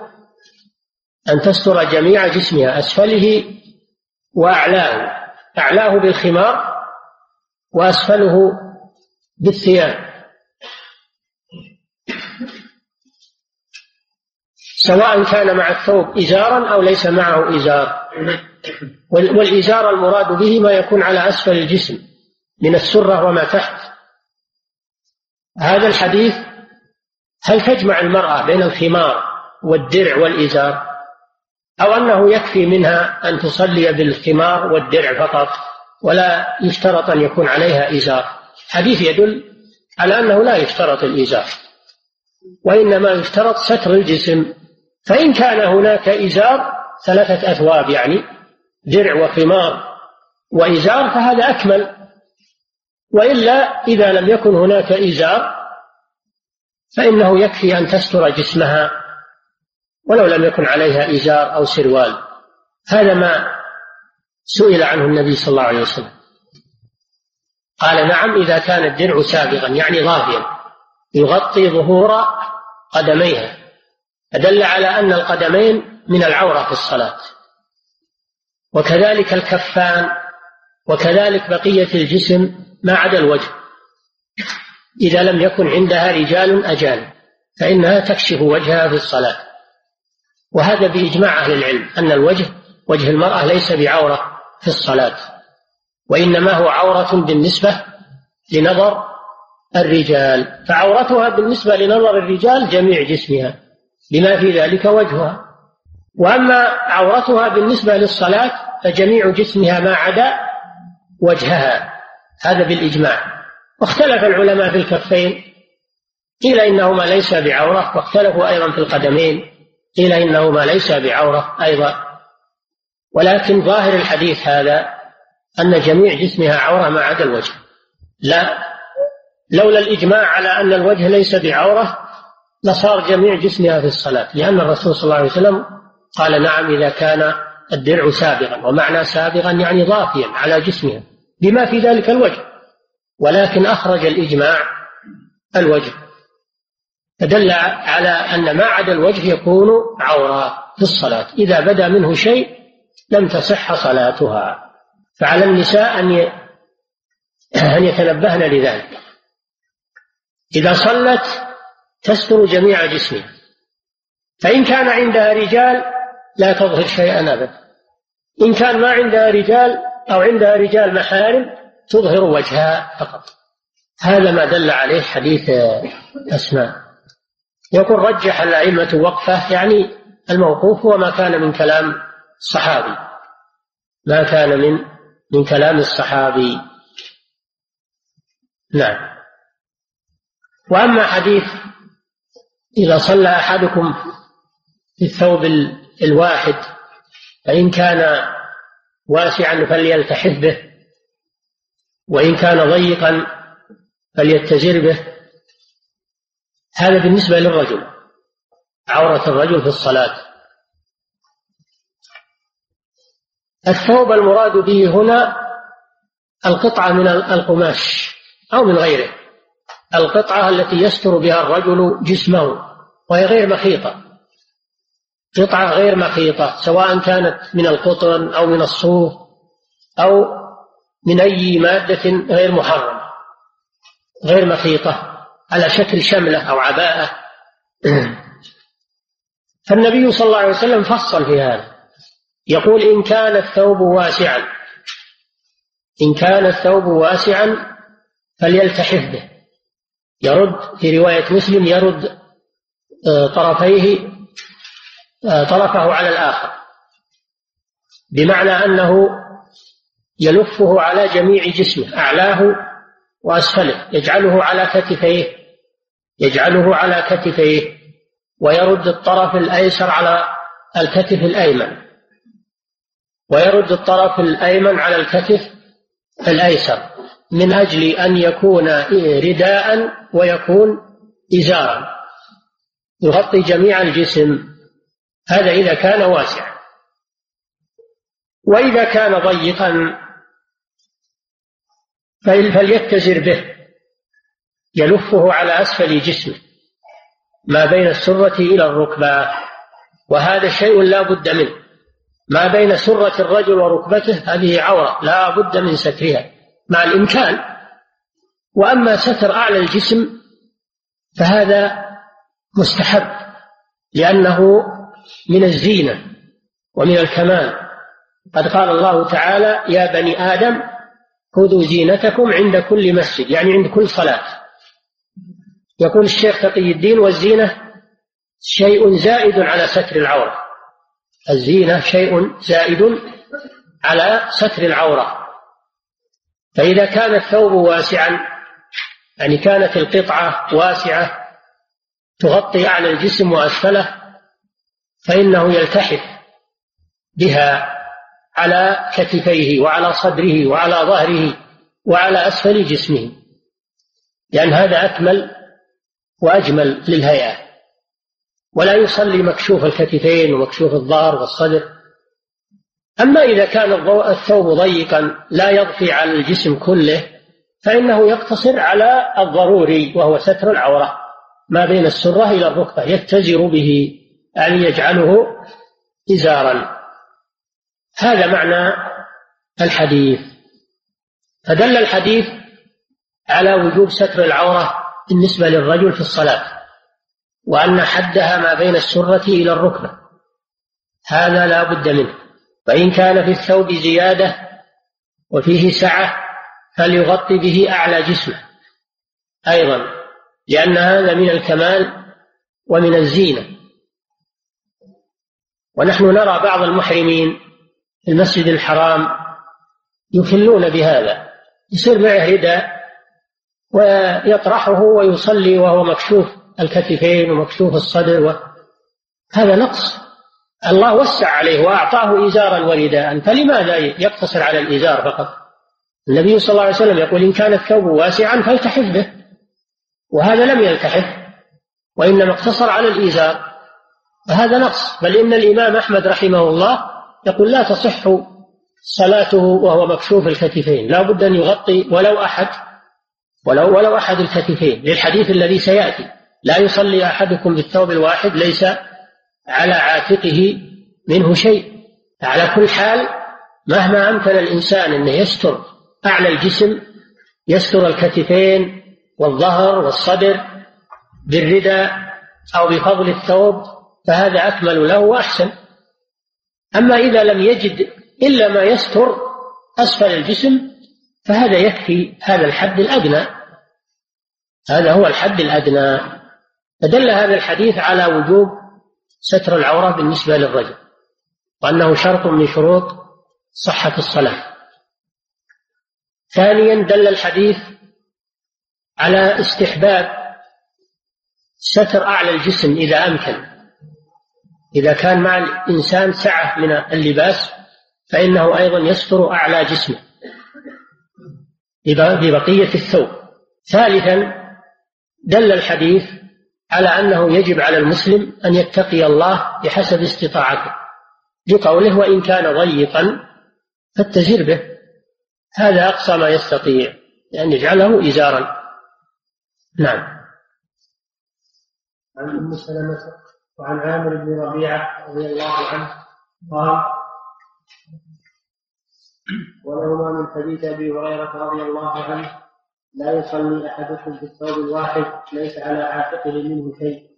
أن تستر جميع جسمها. أسفله وأعلاه. أعلاه بالخمار وأسفله بالثياب. سواء كان مع الثوب إزارا أو ليس معه إزار. والإزار المراد به ما يكون على أسفل الجسم من السرة وما تحت. هذا الحديث هل تجمع المرأة بين الخمار والدرع والإزار؟ أو أنه يكفي منها أن تصلي بالخمار والدرع فقط ولا يشترط أن يكون عليها إزار؟ حديث يدل على أنه لا يشترط الإزار وإنما يشترط ستر الجسم. فإن كان هناك إزار ثلاثة أثواب يعني. درع وخمار وإزار فهذا أكمل. وإلا إذا لم يكن هناك إزار فإنه يكفي أن تستر جسمها ولو لم يكن عليها إزار أو سروال. هذا ما سئل عنه النبي صلى الله عليه وسلم. قال نعم إذا كان الدرع سابغا يعني ضافيا يغطي ظهور قدميها. فدل على أن القدمين من العورة في الصلاة. وكذلك الكفان وكذلك بقية الجسم ما عدا الوجه. إذا لم يكن عندها رجال أجانب فإنها تكشف وجهها في الصلاة. وهذا بإجماع أهل العلم أن الوجه وجه المرأة ليس بعورة في الصلاة وإنما هو عورة بالنسبة لنظر الرجال. فعورتها بالنسبة لنظر الرجال جميع جسمها لما في ذلك وجهها. وأما عورتها بالنسبة للصلاة فجميع جسمها ما عدا وجهها. هذا بالإجماع. واختلف العلماء في الكفين. قيل إنهما ليس بعورة واختلفوا أيضا في القدمين. قيل إنهما ليس بعورة أيضا. ولكن ظاهر الحديث هذا أن جميع جسمها عورة ما عدا الوجه. لا. لولا الإجماع على أن الوجه ليس بعورة لصار جميع جسمها في الصلاة لأن الرسول صلى الله عليه وسلم قال نعم إذا كان الدرع سابغا ومعنى سابغا يعني ضافيا على جسمها بما في ذلك الوجه. ولكن أخرج الإجماع الوجه. فدل على أن ما عدا الوجه يكون عورة في الصلاة. إذا بدا منه شيء لم تصح صلاتها. فعلى النساء أن أن يتنبهن لذلك. إذا صلت تستر جميع جسمها. فإن كان عندها رجال لا تظهر شيئا أبدا. إن كان ما عندها رجال أو عندها رجال محارم تظهر وجهها فقط. هذا ما دل عليه حديث أسماء. يقول رجح الأئمة وقفة يعني الموقوف هو ما كان من كلام الصحابي. ما كان من من كلام الصحابي. نعم. وأما حديث إذا صلى أحدكم في الثوب الواحد فإن كان واسعا فليلتحف به وإن كان ضيقا فليتزر به. هذا بالنسبة للرجل عورة الرجل في الصلاة. الثوب المراد به هنا القطعة من القماش أو من غيره. القطعة التي يستر بها الرجل جسمه وهي غير مخيطة. قطعة غير مخيطة سواء كانت من القطن أو من الصوف أو من أي مادة غير محرمة غير مخيطة على شكل شملة أو عباءة. فالنبي صلى الله عليه وسلم فصل في هذا. يقول إن كان الثوب واسعا إن كان الثوب واسعا فليلتحف به. يرد في رواية مسلم يرد آه، طرفيه طرفه على الآخر. بمعنى أنه يلفه على جميع جسمه أعلاه وأسفله يجعله على كتفيه يجعله على كتفيه ويرد الطرف الأيسر على الكتف الأيمن ويرد الطرف الأيمن على الكتف الأيسر من أجل أن يكون رداء ويكون إزارا يغطي جميع الجسم هذا إذا كان واسعا. وإذا كان ضيقا فليتزر به. يلفه على أسفل جسمه ما بين السرة إلى الركبة. وهذا شيء لا بد منه. ما بين سرة الرجل وركبته هذه عورة. لا بد من سترها. مع الإمكان. وأما ستر أعلى الجسم فهذا مستحب. لأنه من الزينة ومن الكمال. قد قال الله تعالى يا بني آدم خذوا زينتكم عند كل مسجد يعني عند كل صلاة. يقول الشيخ تقي الدين والزينة شيء زائد على ستر العورة. الزينة شيء زائد على ستر العورة. فإذا كان الثوب واسعا يعني كانت القطعة واسعة تغطي أعلى الجسم وأسفله فإنه يلتحف بها على كتفيه وعلى صدره وعلى ظهره وعلى أسفل جسمه لأن هذا أكمل وأجمل للهيئة. ولا يصلي مكشوف الكتفين ومكشوف الظهر والصدر. أما إذا كان الثوب ضيقا لا يضفي على الجسم كله فإنه يقتصر على الضروري وهو ستر العورة ما بين السرة إلى الركبة يتزر به يعني يجعله إزارا. هذا معنى الحديث. فدل الحديث على وجوب ستر العورة بالنسبة للرجل في الصلاة وأن حدها ما بين السرة إلى الركبة. هذا لا بد منه. فإن كان في الثوب زيادة وفيه سعة فليغطي به أعلى جسمه. أيضا لأن هذا من الكمال ومن الزينة. ونحن نرى بعض المحرمين في المسجد الحرام يخلون بهذا. يصير معه رداء ويطرحه ويصلي وهو مكشوف الكتفين ومكشوف الصدر و... هذا نقص. الله وسع عليه وأعطاه إزارا ورداء. فلماذا يقتصر على الإزار فقط؟ النبي صلى الله عليه وسلم يقول إن كان الثوب واسعا فالتحف به وهذا لم يلتحف وإنما اقتصر على الإزار. فهذا نقص. بل إن الإمام أحمد رحمه الله يقول لا تصح صلاته وهو مكشوف الكتفين. لا بد أن يغطي ولو أحد ولو ولو أحد الكتفين. للحديث الذي سيأتي. لا يصلي أحدكم بالثوب الواحد ليس على عاتقه منه شيء. على كل حال مهما أمكن الإنسان أنه يستر أعلى الجسم يستر الكتفين والظهر والصدر بالرداء أو بفضل الثوب فهذا أكمل له وأحسن. أما إذا لم يجد إلا ما يستر أسفل الجسم فهذا يكفي هذا الحد الأدنى. هذا هو الحد الأدنى. فدل هذا الحديث على وجوب ستر العورة بالنسبة للرجل وأنه شرط من شروط صحة الصلاة. ثانيا دل الحديث على استحباب ستر أعلى الجسم إذا أمكن. إذا كان مع الإنسان سعة من اللباس فإنه أيضا يستر أعلى جسمه ببقية الثوب. ثالثا دل الحديث على أنه يجب على المسلم أن يتقي الله بحسب استطاعته. لقوله وإن كان ضيقا فاتزر به. هذا أقصى ما يستطيع أن يعني يجعله إزارا. نعم. عن أم سلمة؟ وعن عامر بن ربيعة رضي الله عنه قال ولهما من حديث أبي هريرة رضي الله عنه لا يصلي أحدكم في الثوب الواحد ليس على عاتقه منه شيء.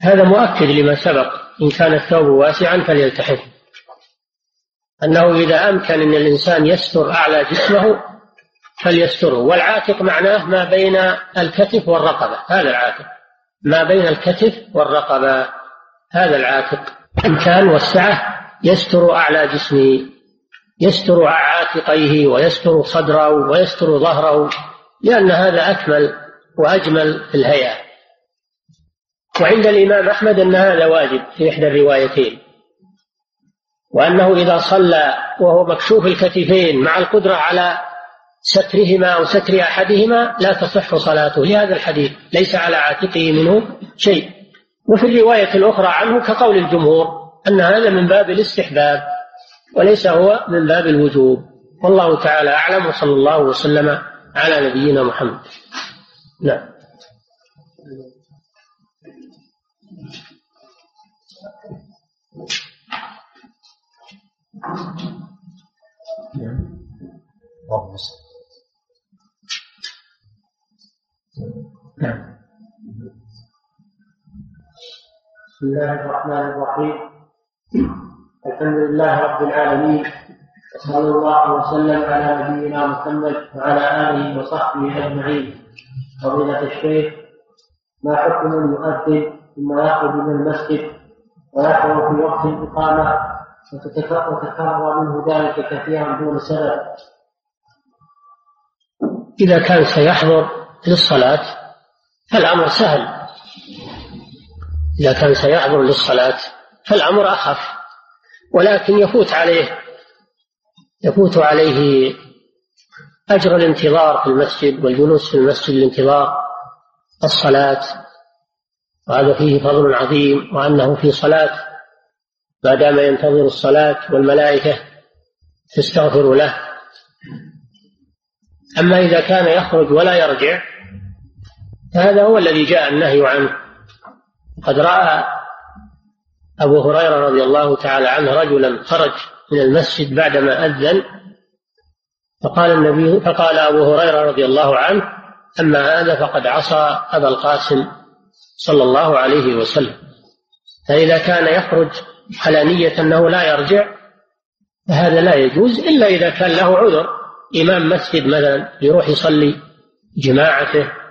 هذا مؤكد لما سبق إن كان الثوب واسعا فليلتحف أنه إذا أمكن أن الإنسان يستر أعلى جسمه فليستره. والعاتق معناه ما بين الكتف والرقبة هذا العاتق. ما بين الكتف والرقبة. هذا العاتق. إمكان والسعة يستر أعلى جسمه يستر عاتقيه ويستر صدره ويستر ظهره لأن هذا أكمل وأجمل في الهيئة. وعند الإمام أحمد أن هذا واجب في إحدى الروايتين. وأنه إذا صلى وهو مكشوف الكتفين مع القدرة على سترهما أو ستر أحدهما لا تصح صلاته. لهذا الحديث ليس على عاتقه منه شيء. وفي الرواية الأخرى عنه كقول الجمهور أن هذا من باب الاستحباب وليس هو من باب الوجوب. والله تعالى أعلم وصلى الله وسلم على نبينا محمد. نعم. نعم. بسم الله الرحمن الرحيم. الحمد لله رب العالمين وصلى الله وسلم على نبينا محمد وعلى آله وصحبه أجمعين. فضيلة الشيخ ما حكم المؤذن ثم يخرج من المسجد ويحضر في وقت الإقامة وتكرر منه ذلك كثيرا دون سبب؟ إذا كان سيحضر للصلاة فالأمر سهل. إذا كان سيحضر للصلاة فالأمر أخف. ولكن يفوت عليه يفوت عليه أجر الانتظار في المسجد والجلوس في المسجد لانتظار الصلاة. وهذا فيه فضل عظيم وأنه في صلاة. ما دام ينتظر الصلاة والملائكة تستغفر له. أما إذا كان يخرج ولا يرجع فهذا هو الذي جاء النهي عنه. قد رأى أبو هريرة رضي الله تعالى عنه رجلا خرج من المسجد بعدما أذن فقال النبي فقال أبو هريرة رضي الله عنه أما هذا فقد عصى أبا القاسم صلى الله عليه وسلم. فإذا كان يخرج على نية أنه لا يرجع فهذا لا يجوز إلا إذا كان له عذر. إمام مسجد مثلا يروح يصلي جماعته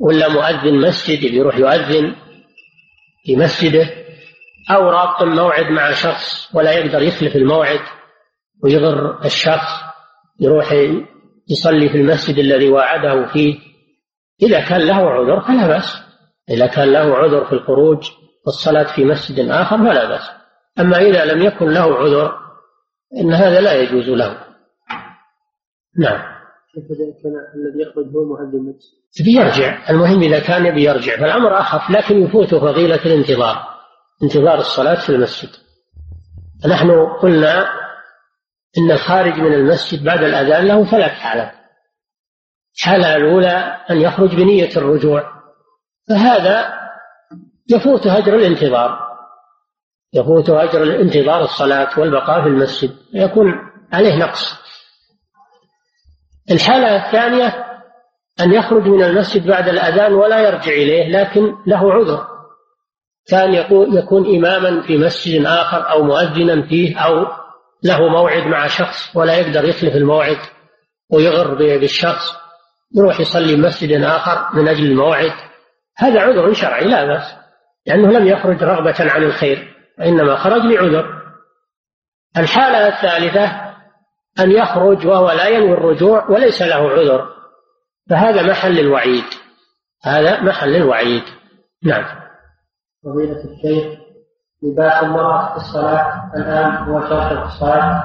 ولا مؤذن مسجد يروح يؤذن في مسجده أو رابط موعد مع شخص ولا يقدر يخلف الموعد ويغر الشخص يروح يصلي في المسجد الذي وعده فيه. إذا كان له عذر فلا بأس إذا كان له عذر في الخروج والصلاة في مسجد آخر فلا بأس. أما إذا لم يكن له عذر إن هذا لا يجوز له. نعم. الذي يخرج هو مؤذن مسجد بيرجع. المهم إذا كان يبي يرجع فالأمر أخف لكن يفوته فضيلة الانتظار انتظار الصلاة في المسجد. نحن قلنا إن الخارج من المسجد بعد الأذان له ثلاث حالات الحالة الأولى أن يخرج بنية الرجوع. فهذا يفوت أجر الانتظار. يفوت أجر الانتظار الصلاة والبقاء في المسجد. يكون عليه نقص. الحالة الثانية أن يخرج من المسجد بعد الأذان ولا يرجع إليه لكن له عذر. كان يكون إماما في مسجد آخر أو مؤذنا فيه أو له موعد مع شخص ولا يقدر يخلف الموعد ويغر بالشخص يروح يصلي مسجد آخر من أجل الموعد. هذا عذر شرعي لا بأس لأنه لم يخرج رغبة عن الخير وإنما خرج لعذر. الحالة الثالثة أن يخرج وهو لا ينوي الرجوع وليس له عذر. فهذا محل الوعيد هذا محل الوعيد نعم. فضيلة الشيخ لباس المرأة في الصلاة الآن هو شرط في الصلاة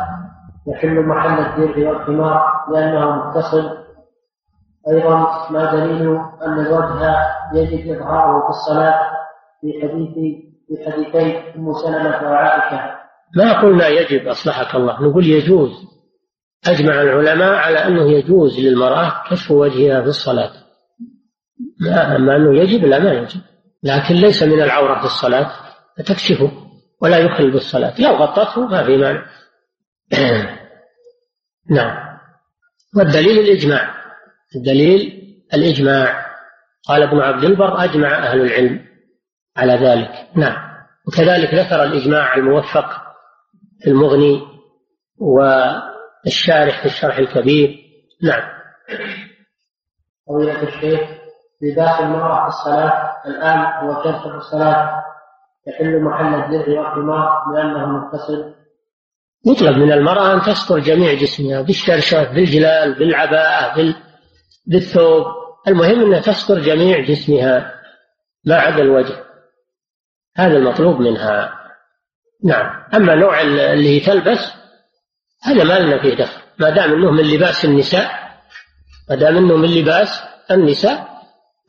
يحل محل الدرع والخمار لأنه متصل. أيضا ما دليل أن الوجه يجب إظهاره في الصلاة في حديث في حديثي أم سلمة وعائشة. ما قلنا يجب أصلحك الله. نقول يجوز. أجمع العلماء على أنه يجوز للمرأة كشف وجهها في الصلاة. أما أنه يجب لا ما يجب. لكن ليس من العورة في الصلاة فتكشفه ولا يخل بالصلاة. لو غطته ما في مانع. نعم. والدليل الإجماع. الدليل الإجماع. قال ابن عبد البر أجمع أهل العلم على ذلك. نعم. وكذلك ذكر الإجماع الموفق في المغني والشارح في الشرح الكبير. نعم. فضيلة الشيخ لباس المرأة في الصلاة الآن هو في الصلاة يحل محل الدرع والخمار لأنه متصل. يطلب من المرأة أن تستر جميع جسمها بالشرشف بالجلال بالعباءة بالثوب. المهم أنها تستر جميع جسمها ما عدا الوجه. هذا المطلوب منها. نعم. أما نوع اللي تلبس هذا ما لنا فيه دخل. ما دام أنه من لباس النساء ما دام أنه من لباس النساء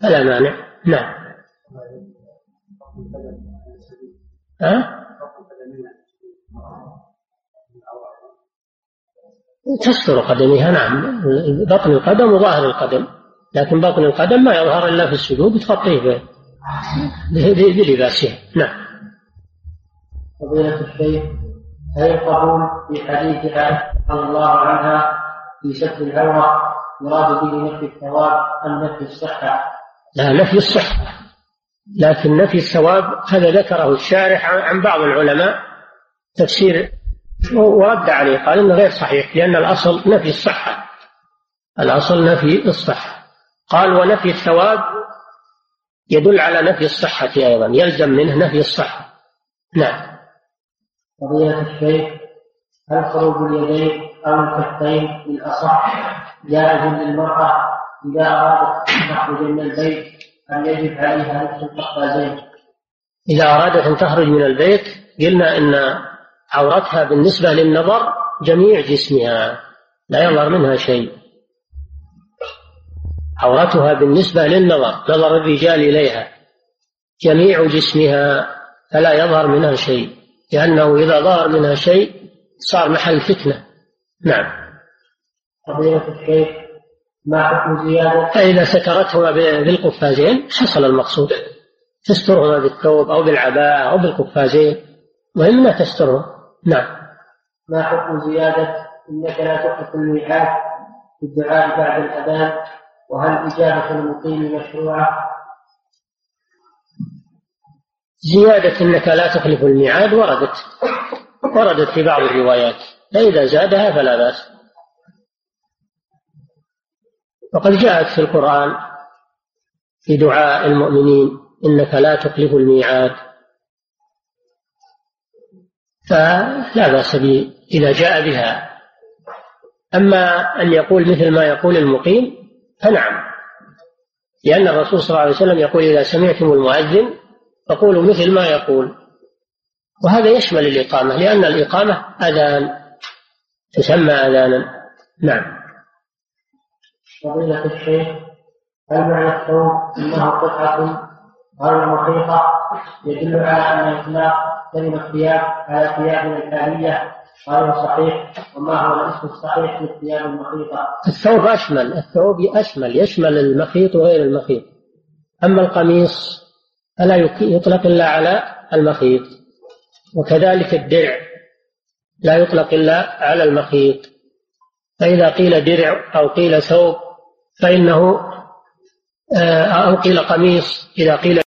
فلا مانع. نعم. ها؟ تستر قدمها نعم. بطن القدم وظاهر القدم. لكن بطن القدم ما يظهر إلا في السجود تغطيه بلباسها. نعم. فضيلة الشيخ هل القبول في حديث عائشة رضي الله عنها في ستر العورة مراد به نفي الثواب أم نفي الصحة؟ لا نفي الصحة. لكن نفي الثواب هذا ذكره الشارح عن بعض العلماء تفسير ورد عليه قال إنه غير صحيح لأن الأصل نفي الصحة. الأصل نفي الصحة. قال ونفي الثواب يدل على نفي الصحة أيضا يلزم منه نفي الصحة. نعم. قضية الشيخ هل خروج اليدين أو الكفين بالاصح جائز للمراه إذا أرادت أن تخرج من البيت هل يجب عليها لبس القفازين إذا أرادت أن تخرج من البيت قلنا إن عورتها بالنسبة للنظر جميع جسمها لا يظهر منها شيء. عورتها بالنسبة للنظر نظر الرجال إليها جميع جسمها فلا يظهر منها شيء. لأنه إذا ظهر منها شيء صار محل فتنة. نعم. فضيلة الشيخ ما حكم زيادة؟ فإذا سترتهما بالقفازين حصل المقصود. تسترهما بالثوب أو بالعباءة أو بالقفازين مهم لا تسترهم نعم. ما حكم زيادة؟ إنك لا تحدث الميعاد في الدعاء بعد الأذان وهل إجابة المقيم مشروعة؟ زيادة إنك لا تخلف الميعاد وردت وردت في بعض الروايات فإذا زادها فلا بأس. وقد جاءت في القرآن في دعاء المؤمنين إنك لا تخلف الميعاد فلا بأس إذا جاء بها. أما أن يقول مثل ما يقول المقيم فنعم لأن الرسول صلى الله عليه وسلم يقول إذا سمعتم المؤذن فقولوا مثل ما يقول. وهذا يشمل الإقامة لأن الإقامة أذان تسمى أذانا. نعم. فضيلة الشيخ هل معنى الثوب أنه قطعة؟ غير مخيطة يدل على أن إطلاق كلمة ثياب على ثياب الآلية غير صحيح؟ وما هو الاسم الصحيح للثياب المخيطة؟ الثوب أشمل، الثوب أشمل يشمل المخيط وغير المخيط. أما القميص فلا يطلق إلا على المخيط. وكذلك الدرع لا يطلق إلا على المخيط. فإذا قيل درع أو قيل ثوب فإنه آه، أو قيل قميص. إذا قيل